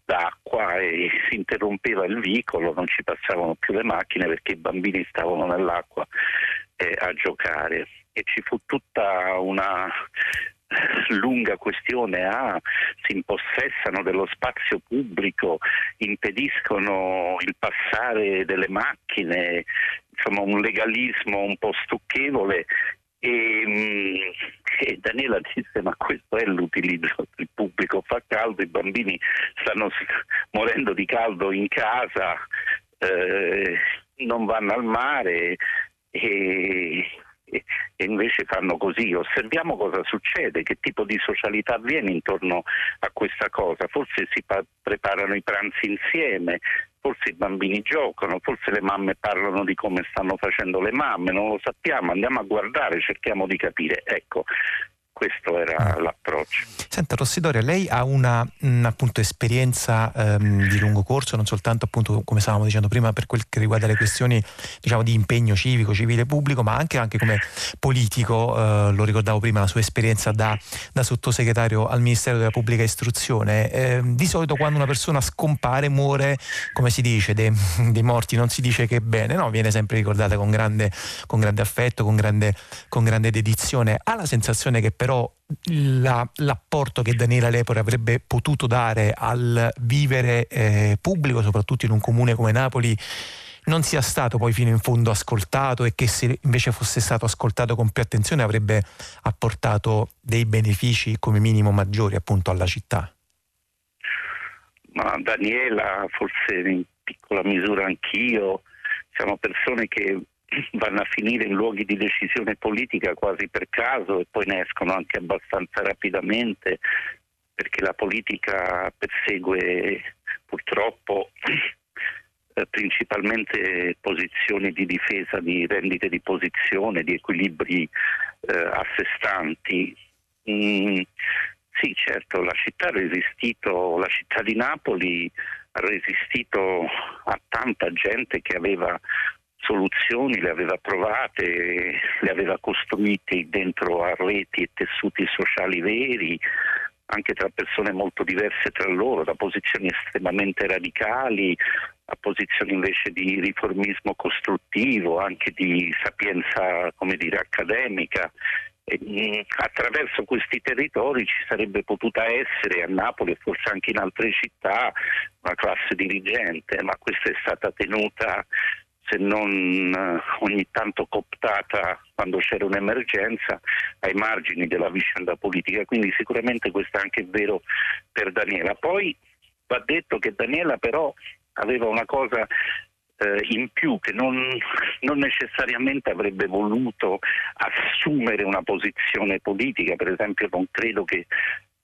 d'acqua e si interrompeva il vicolo, non ci passavano più le macchine perché i bambini stavano nell'acqua eh, a giocare. E ci fu tutta una lunga questione ah, si impossessano dello spazio pubblico, impediscono il passare delle macchine, insomma un legalismo un po' stucchevole e, e, Daniela disse ma questo è l'utilizzo il pubblico fa caldo i bambini stanno morendo di caldo in casa eh, non vanno al mare e, e, invece fanno così. Osserviamo cosa succede che tipo di socialità avviene intorno a questa cosa. Forse si pa- preparano i pranzi insieme forse i bambini giocano, forse le mamme parlano di come stanno facendo le mamme, non lo sappiamo, andiamo a guardare, cerchiamo di capire. Ecco, questo era Mm. l'approccio. Senta Rossidoria, lei ha una mh, appunto, esperienza ehm, di lungo corso, non soltanto appunto come stavamo dicendo prima per quel che riguarda le questioni diciamo, di impegno civico, civile pubblico, ma anche, anche come politico, eh, lo ricordavo prima, la sua esperienza da, da sottosegretario al Ministero della Pubblica Istruzione. Eh, di solito quando una persona scompare, muore, come si dice, dei, dei morti non si dice che bene, no? viene sempre ricordata con grande, con grande affetto, con grande, con grande dedizione. Ha la sensazione che però la, l'apporto che Daniela Lepore avrebbe potuto dare al vivere eh, pubblico, soprattutto in un comune come Napoli, non sia stato poi fino in fondo ascoltato e che se invece fosse stato ascoltato con più attenzione avrebbe apportato dei benefici come minimo maggiori appunto alla città. Ma Daniela, forse in piccola misura anch'io, siamo persone che vanno a finire in luoghi di decisione politica quasi per caso e poi ne escono anche abbastanza rapidamente perché la politica persegue purtroppo eh, principalmente posizioni di difesa, di rendite di posizione, di equilibri eh, a sé stanti. Mm, sì, certo, la città ha resistito, la città di Napoli ha resistito a tanta gente che aveva soluzioni, le aveva provate, le aveva costruite dentro a reti e tessuti sociali veri, anche tra persone molto diverse tra loro, da posizioni estremamente radicali a posizioni invece di riformismo costruttivo, anche di sapienza, come dire, accademica. E, attraverso questi territori ci sarebbe potuta essere a Napoli e forse anche in altre città una classe dirigente, ma questa è stata tenuta se non eh, ogni tanto cooptata quando c'era un'emergenza ai margini della vicenda politica. Quindi sicuramente questo è anche vero per Daniela. Poi va detto che Daniela però aveva una cosa eh, in più che non, non, necessariamente avrebbe voluto assumere una posizione politica, per esempio non credo che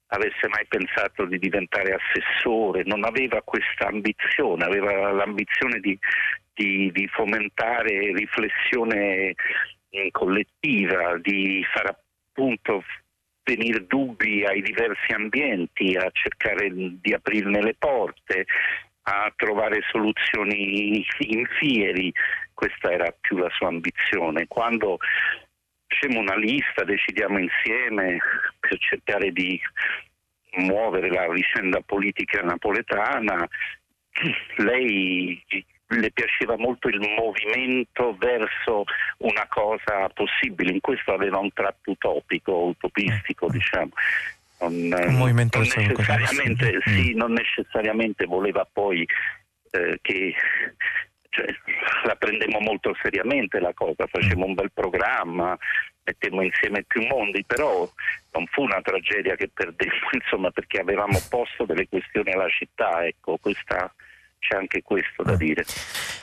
avesse mai pensato di diventare assessore, non aveva questa ambizione, aveva l'ambizione di, di, di fomentare riflessione eh, collettiva, di far appunto venire dubbi ai diversi ambienti, a cercare di aprirne le porte, a trovare soluzioni infieri, questa era più la sua ambizione. Quando facciamo una lista, decidiamo insieme per cercare di muovere la vicenda politica napoletana, lei le piaceva molto il movimento verso una cosa possibile, in questo aveva un tratto utopico, utopistico, diciamo. Non, un movimento non necessariamente, sì, non necessariamente voleva poi eh, che cioè, la prendemmo molto seriamente la cosa, facemmo un bel programma, mettemmo insieme più mondi, però non fu una tragedia che perdemmo, insomma, perché avevamo posto delle questioni alla città, ecco, questa, c'è anche questo da dire.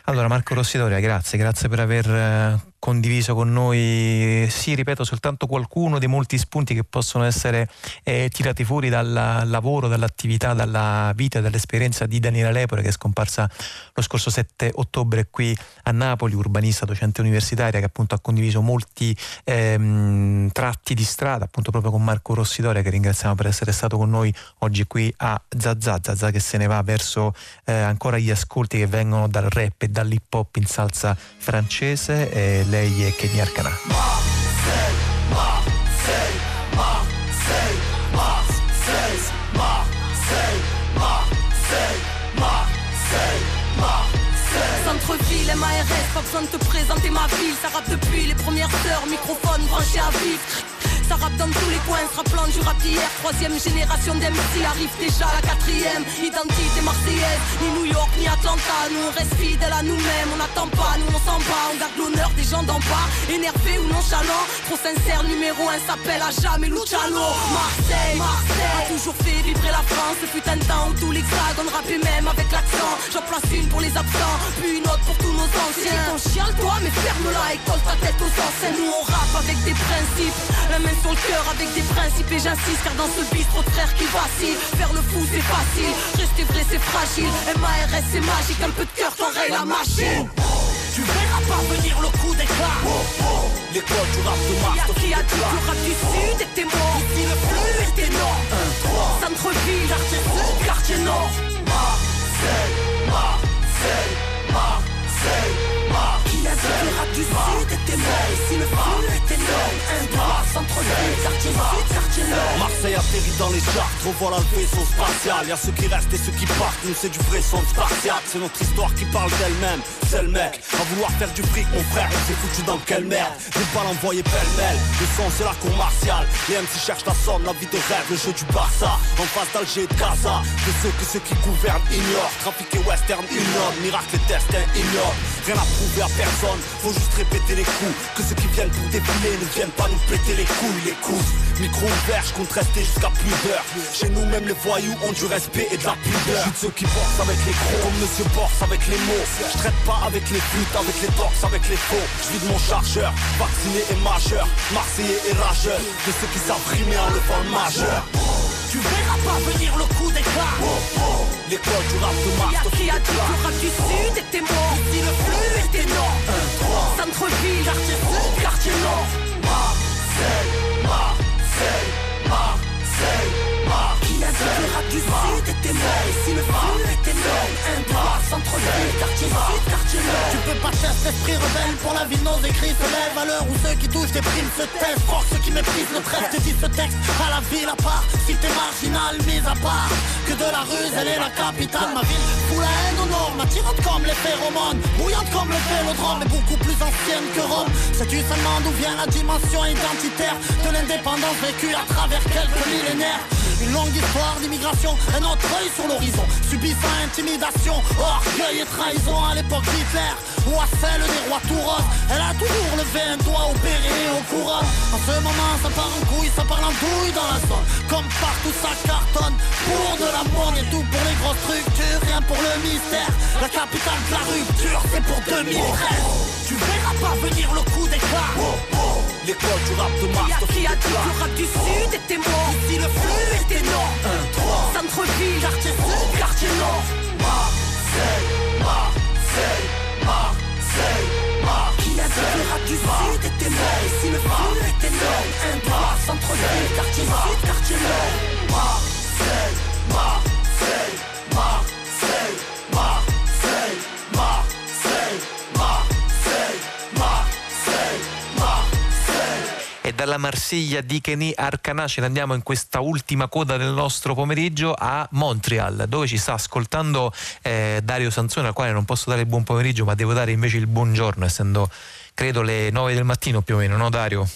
Allora Marco Rossitoria, grazie, grazie per aver eh, condiviso con noi, sì, ripeto, soltanto qualcuno dei molti spunti che possono essere eh, tirati fuori dal lavoro, dall'attività, dalla vita dall'esperienza di Daniela Lepore che è scomparsa lo scorso 7 ottobre qui a Napoli, urbanista, docente universitaria che appunto ha condiviso molti ehm, tratti di strada, appunto proprio con Marco Rossitoria che ringraziamo per essere stato con noi oggi qui a Zazà, Zazà che se ne va verso eh, ancora gli ascolti che vengono dal rap e dall'hip hop in salsa francese. Eh, Kenny Arcana. Centre-ville, MARS, pas besoin de te présenter ma ville, ça rappe depuis les premières heures, microphone branché à vif. Ça rappe dans tous les coins, se rappelant du rap d'hier. Troisième génération d'MC arrive déjà la quatrième. Identité marseillaise, ni New York ni Atlanta. Nous on reste fidèles à nous-mêmes, on n'attend pas, nous on s'en bat On garde l'honneur des gens d'en bas, énervés ou nonchalants. Trop sincère, numéro un s'appelle à jamais Luciano. Marseille, Marseille, a toujours fait vibrer la France. Ce putain de temps où tout l'hexagone rappait même avec l'accent. J'en place une pour les absents, puis une autre pour tous nos anciens. Ton chiale toi mais ferme-la et colle ta tête aux anciens. Nous on rappe avec des principes, la main le cœur avec des principes et j'insiste car dans ce bis trop de frères qui vacillent. Faire le fou c'est facile, rester vrai c'est fragile. MARS c'est magique, un peu de cœur t'enraye la machine. Tu verras pas venir le coup d'éclat. L'école du rap de Mars Y'a qui a dit du rap du sud était mort? Ici le flux est énorme Centre-ville, quartier sud, quartier nord. Marseille, Marseille, Marseille, Marseille. Qui a dit que le rap du sud était mort? Ici le flux énorme Marseille centre-ville, quartier quartier. Marseille atterrit dans les charts, revoilà le vaisseau spatial. Y'a ceux qui restent et ceux qui partent, nous c'est du vrai son spartiate. C'est notre histoire qui parle d'elle-même. C'est le mec, à vouloir faire du fric, mon frère, il s'est foutu dans quelle merde. Les balles envoyées pêle-mêle, le son c'est la cour martiale. Les MC cherchent la somme, la vie de rêve, le jeu du Barça. En face d'Alger et de Gaza, de ceux que ceux qui gouvernent ignorent. Trafiquer western, ignoble, miracle et destin, ignoble. Rien à prouver à personne, faut juste répéter les coups. Que ceux qui viennent pour défiler ne viennent pas nous péter les couilles, les coudes. Micro ouvert, je compte rester jusqu'à plus d'heures. Chez nous, même les voyous ont du respect et de la pudeur. Je de ceux qui bossent avec les gros, comme Monsieur Boss avec les mots. Je traite pas avec les putes, avec les torses, avec les faux. Je vide mon chargeur, vacciné et majeur, marseillais et rageur. De ceux qui savent rimer en le le majeur. Tu verras pas venir le coup d'éclat L'école du rap de Mars Y'a qui a dit que le rap du sud était mort Si le flux était non Centre-ville, quartier quartier nord Marseille, Marseille, Marseille, Marseille du sud mort Et si le flux était non Un droit, centre-ville, quartier sud, quartier nord. Tu peux pas faire esprit rebelle. Pour la ville, nos écrits se lèvent. À où ceux qui touchent des primes se taisent Croque ceux qui méprisent le trêve, te disent ce texte à la ville à part Si t'es marginal, mis à part Que de la ruse, elle est la capitale Ma ville. Fout la haine au nord, m'attirante comme les phéromones Bouillante comme le vélodrome, mais beaucoup plus ancienne que Rome. Sais-tu seulement d'où vient la dimension identitaire De l'indépendance vécue à travers quelques millénaires? Une longue histoire d'immigration, un autre œil sur l'horizon. Subissant intimidation, orgueil et trahison à l'époque d'Hitler. Ou à celle des rois tout roses Elle a toujours levé un doigt au béret et au couronne. En ce moment ça part en couille, ça parle en douille dans la zone. Comme partout ça cartonne. Pour de la et tout pour les grosses structures Rien pour le mystère. La capitale de la rupture c'est pour 2013 Tu verras pas venir le coup d'éclat. L'école du rap de Mars Y'a qui a dit le rap du sud était mort? Si le flux était non Centre-ville, quartier sud, quartier nord. Marseille, Marseille, Marseille, Marseille. Qui a dit que le rap du sud était mort? Si le flux était non Un droit, centre-ville, quartier sud, quartier nord. Marseille, Marseille, Marseille, E dalla Marsiglia di Kenny Arcana ce ne andiamo in questa ultima coda del nostro pomeriggio a Montreal, dove ci sta ascoltando eh, Dario Sansone, al quale non posso dare il buon pomeriggio, ma devo dare invece il buongiorno, essendo credo le 9 del mattino più o meno, no Dario?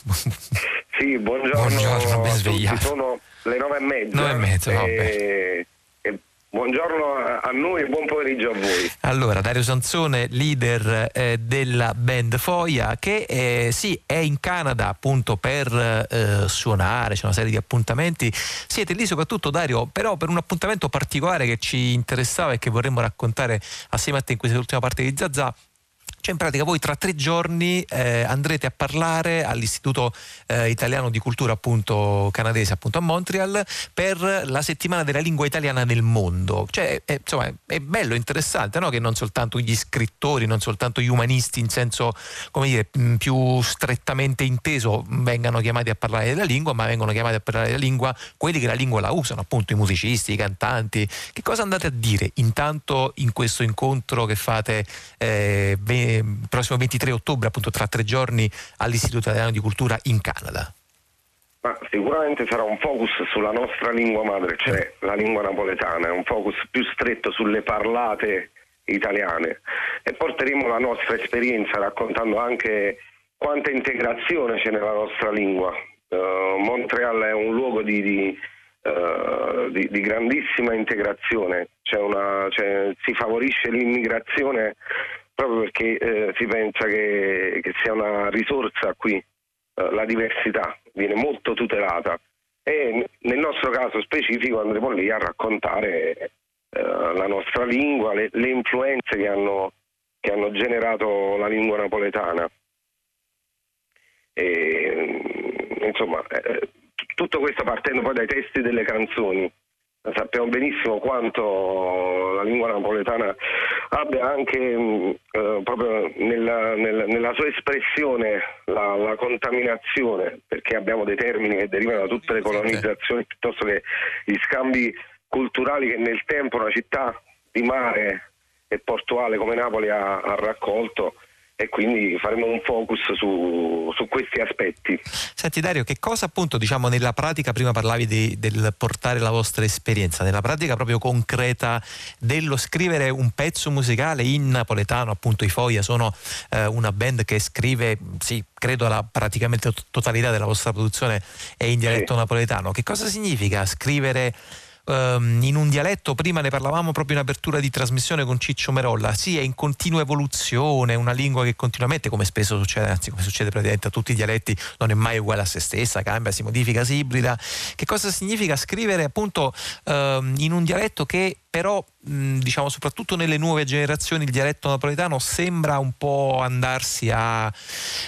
Sì, buongiorno. Buongiorno, ben svegliato. Sono le nove e mezza. Nove e mezza, e buongiorno a- noi e buon pomeriggio a voi. Allora, Dario Sansone, leader eh, della band Foia, che eh, sì, è in Canada appunto per eh, suonare, c'è una serie di appuntamenti. Siete lì soprattutto, Dario, però per un appuntamento particolare che ci interessava e che vorremmo raccontare assieme a te in questa ultima parte di Zazà. Cioè in pratica voi tra tre giorni eh, andrete a parlare all'Istituto eh, Italiano di Cultura appunto canadese appunto a Montreal per la settimana della lingua italiana nel mondo. Cioè è, insomma è bello, interessante no? che non soltanto gli scrittori, non soltanto gli umanisti in senso come dire mh, più strettamente inteso vengano chiamati a parlare della lingua, ma vengono chiamati a parlare della lingua quelli che la lingua la usano, appunto i musicisti, i cantanti. Che cosa andate a dire intanto in questo incontro che fate eh, prossimo 23 ottobre, appunto tra tre giorni, all'Istituto Italiano di Cultura in Canada? Ma sicuramente sarà un focus sulla nostra lingua madre, cioè la lingua napoletana, è un focus più stretto sulle parlate italiane e porteremo la nostra esperienza raccontando anche quanta integrazione c'è nella nostra lingua. Eh, Montreal è un luogo di, di, eh, di- di grandissima integrazione, C'è una- c'è- si favorisce l'immigrazione proprio perché eh, si pensa che, che sia una risorsa qui, eh, la diversità viene molto tutelata e nel nostro caso specifico andremo lì a raccontare eh, la nostra lingua, le, le influenze che hanno, che hanno generato la lingua napoletana. E, mm, insomma, eh, t- tutto questo partendo poi dai testi delle canzoni. Sappiamo benissimo quanto la lingua napoletana abbia anche mh, eh, proprio nella, nella- nella sua espressione la, la contaminazione, perché abbiamo dei termini che derivano da tutte le colonizzazioni piuttosto che gli scambi culturali che nel tempo una città di mare e portuale come Napoli ha, ha raccolto e quindi faremo un focus su, su, questi aspetti. Senti Dario, che cosa appunto diciamo nella pratica, prima parlavi di, del portare la vostra esperienza, nella pratica proprio concreta dello scrivere un pezzo musicale in napoletano, appunto i Foia sono eh, una band che scrive, sì, credo la praticamente totalità della vostra produzione è in dialetto sì. napoletano, che cosa significa scrivere ehm, in un dialetto, prima ne parlavamo proprio in apertura di trasmissione con Ciccio Merolla, sì è in continua evoluzione, una lingua che continuamente, come spesso succede, anzi come succede praticamente a tutti i dialetti, non è mai uguale a se stessa, cambia, si modifica, si ibrida. Che cosa significa scrivere appunto ehm, in un dialetto che però diciamo soprattutto nelle nuove generazioni il dialetto napoletano sembra un po' andarsi a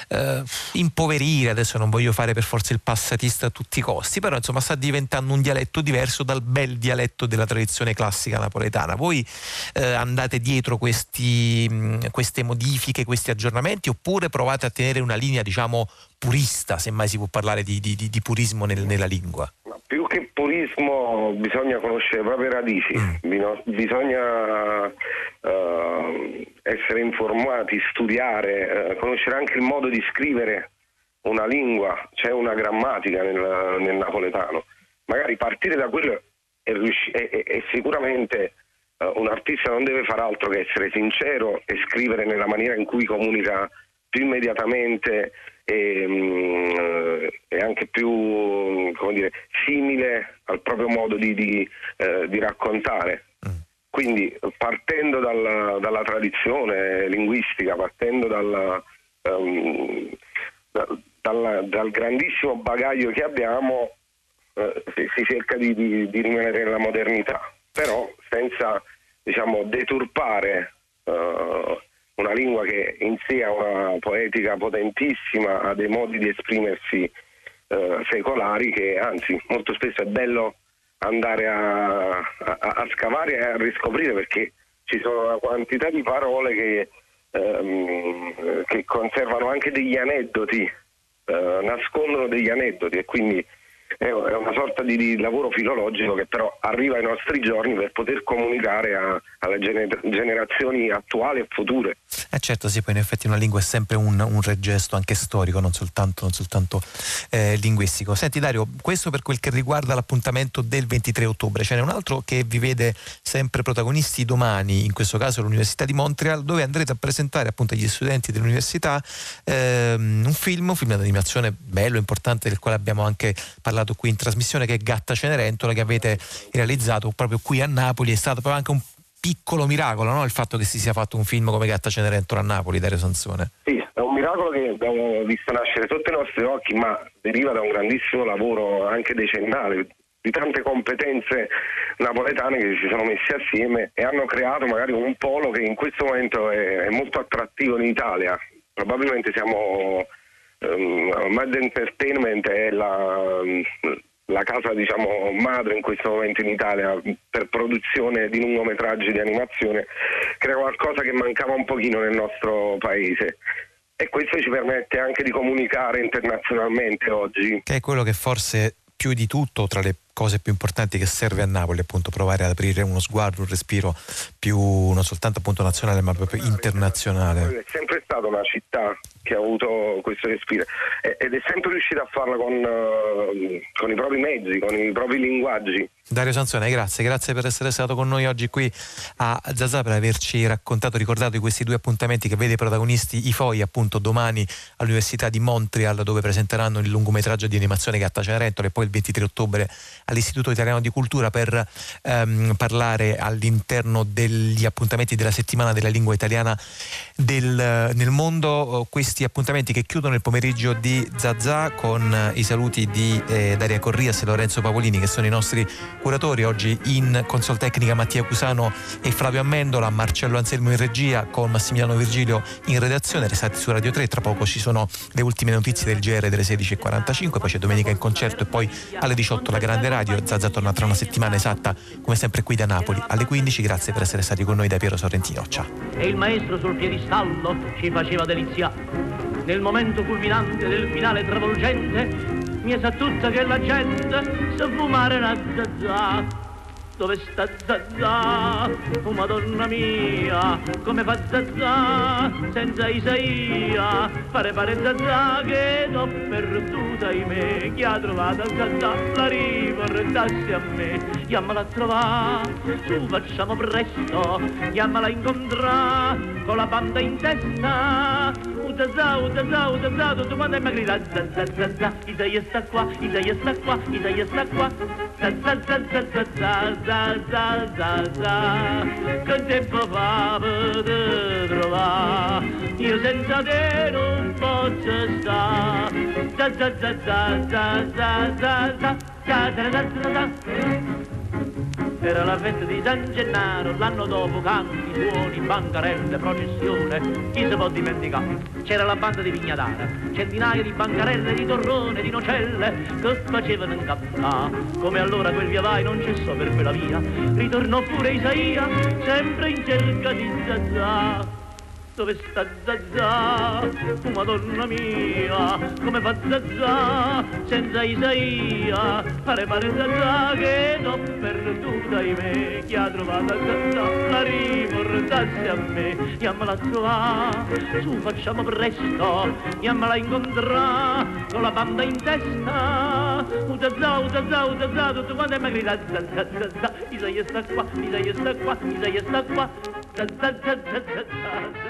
eh, impoverire, adesso non voglio fare per forza il passatista a tutti i costi, però insomma sta diventando un dialetto diverso dal bel dialetto della tradizione classica napoletana. Voi eh, andate dietro questi, queste modifiche, questi aggiornamenti oppure provate a tenere una linea diciamo purista, se mai si può parlare di, di, di purismo nel, nella lingua? più che purismo bisogna conoscere le proprie radici, mm. bisogna uh, essere informati, studiare, uh, conoscere anche il modo di scrivere una lingua, c'è una grammatica nel, nel napoletano. Magari partire da quello e, e, e sicuramente uh, un artista non deve fare altro che essere sincero e scrivere nella maniera in cui comunica più immediatamente e, mm, è anche più dire, simile al proprio modo di, di, eh, di raccontare. Quindi partendo dalla, dalla, tradizione linguistica, partendo dalla, um, da, dalla, dal grandissimo bagaglio che abbiamo, eh, si, si, cerca di, di, rimanere nella modernità, però senza diciamo, deturpare uh, una lingua che in sé ha una poetica potentissima, ha dei modi di esprimersi eh, secolari che anzi molto spesso è bello andare a, a, a, scavare e a riscoprire perché ci sono una quantità di parole che, ehm, che conservano anche degli aneddoti, eh, nascondono degli aneddoti e quindi è una sorta di, di, lavoro filologico che però arriva ai nostri giorni per poter comunicare a, alle gener- generazioni attuali e future. Eh certo, sì, poi in effetti una lingua è sempre un, un reggesto anche storico, non soltanto, non soltanto eh, linguistico. Senti Dario, questo per quel che riguarda l'appuntamento del 23 ottobre, ce n'è un altro che vi vede sempre protagonisti domani, in questo caso l'Università di Montreal, dove andrete a presentare appunto agli studenti dell'università ehm, un film, un film d'animazione bello, importante, del quale abbiamo anche parlato qui in trasmissione, che è Gatta Cenerentola, che avete realizzato proprio qui a Napoli, è stato proprio anche un piccolo miracolo no? il fatto che si sia fatto un film come Gatta Cenerentola a Napoli, Dario Sansone. Sì, è un miracolo che abbiamo visto nascere sotto i nostri occhi, ma deriva da un grandissimo lavoro anche decennale di tante competenze napoletane che si sono messe assieme e hanno creato magari un polo che in questo momento è molto attrattivo in Italia. Probabilmente siamo um, Mad Entertainment è la, la casa diciamo, madre in questo momento in Italia per produzione di lungometraggi di animazione, crea qualcosa che mancava un pochino nel nostro paese e questo ci permette anche di comunicare internazionalmente oggi. Che è quello che forse più di tutto tra le cose più importanti che serve a Napoli, appunto provare ad aprire uno sguardo, un respiro più non soltanto appunto nazionale ma proprio internazionale. È sempre stata una città che ha avuto questo respiro ed è sempre riuscita a farla con, uh, con i propri mezzi, con i propri linguaggi. Dario Sansone, grazie, grazie per essere stato con noi oggi qui a Zazà per averci raccontato, ricordato di questi due appuntamenti che vede protagonisti i FOI appunto domani all'Università di Montreal dove presenteranno il lungometraggio di animazione Gatta Cenerentola e poi il 23 ottobre all'Istituto Italiano di Cultura per ehm, parlare all'interno degli appuntamenti della settimana della lingua italiana del, nel mondo, questi appuntamenti che chiudono il pomeriggio di Zazà con i saluti di eh, Daria Corrias e Lorenzo Pavolini che sono i nostri curatori. Oggi in consol tecnica Mattia Cusano e Flavio Ammendola, Marcello Anselmo in regia con Massimiliano Virgilio in redazione, restate su Radio 3, tra poco ci sono le ultime notizie del GR delle 16.45, poi c'è domenica in concerto e poi alle 18 la grande radio, Zazza torna tra una settimana esatta come sempre qui da Napoli. Alle 15, grazie per essere stati con noi da Piero Sorrentino, ciao. E il maestro sul piedistallo ci faceva delizia, nel momento culminante del finale travolgente mi sa tutta che la gente sa fumare una zazza dove sta Zazà? Oh madonna mia, come fa Zazà senza Isaia? Pare pare Zazà che l'ho perduta in me, chi ha trovato Zazà la riportassi a me, chiamala a trovare, su facciamo presto, chiamala a incontrare, con la banda in testa, Zazà, Zazà, Zazà, tutto quanto è magrita, Zazà, Zazà, Isaia sta qua, Isaia sta qua, Isaia sta qua, Zazà, Zazà, Zazà, Zazà, Zazà, che tempo fa per trovare, io senza te non posso stare, Zazà, Zazà, Zazà, Zazà, Zazà, Zazà, era la festa di San Gennaro, l'anno dopo canti, suoni, bancarelle, processione, chi si può dimenticare? C'era la banda di Vignadara, centinaia di bancarelle, di torrone, di nocelle, che facevano incappare. Come allora quel via vai non cessò per quella via, ritornò pure Isaia, sempre in cerca di Zazà dove sta Zazà? Oh, madonna mia, come fa Zazà senza Isaia? Pare pare Zazà che l'ho perduta in me, chi ha trovato Zazà la riportassi a me, chiamala a trovare, su facciamo presto, chiamala a incontrare, con la banda in testa, Zazà, Zazà, Zazà, tutto quanto è magrita, Zazà, Zazà, Isaia sta qua, Isaia sta qua, Isaia sta qua, Zazà, Zazà, Zazà,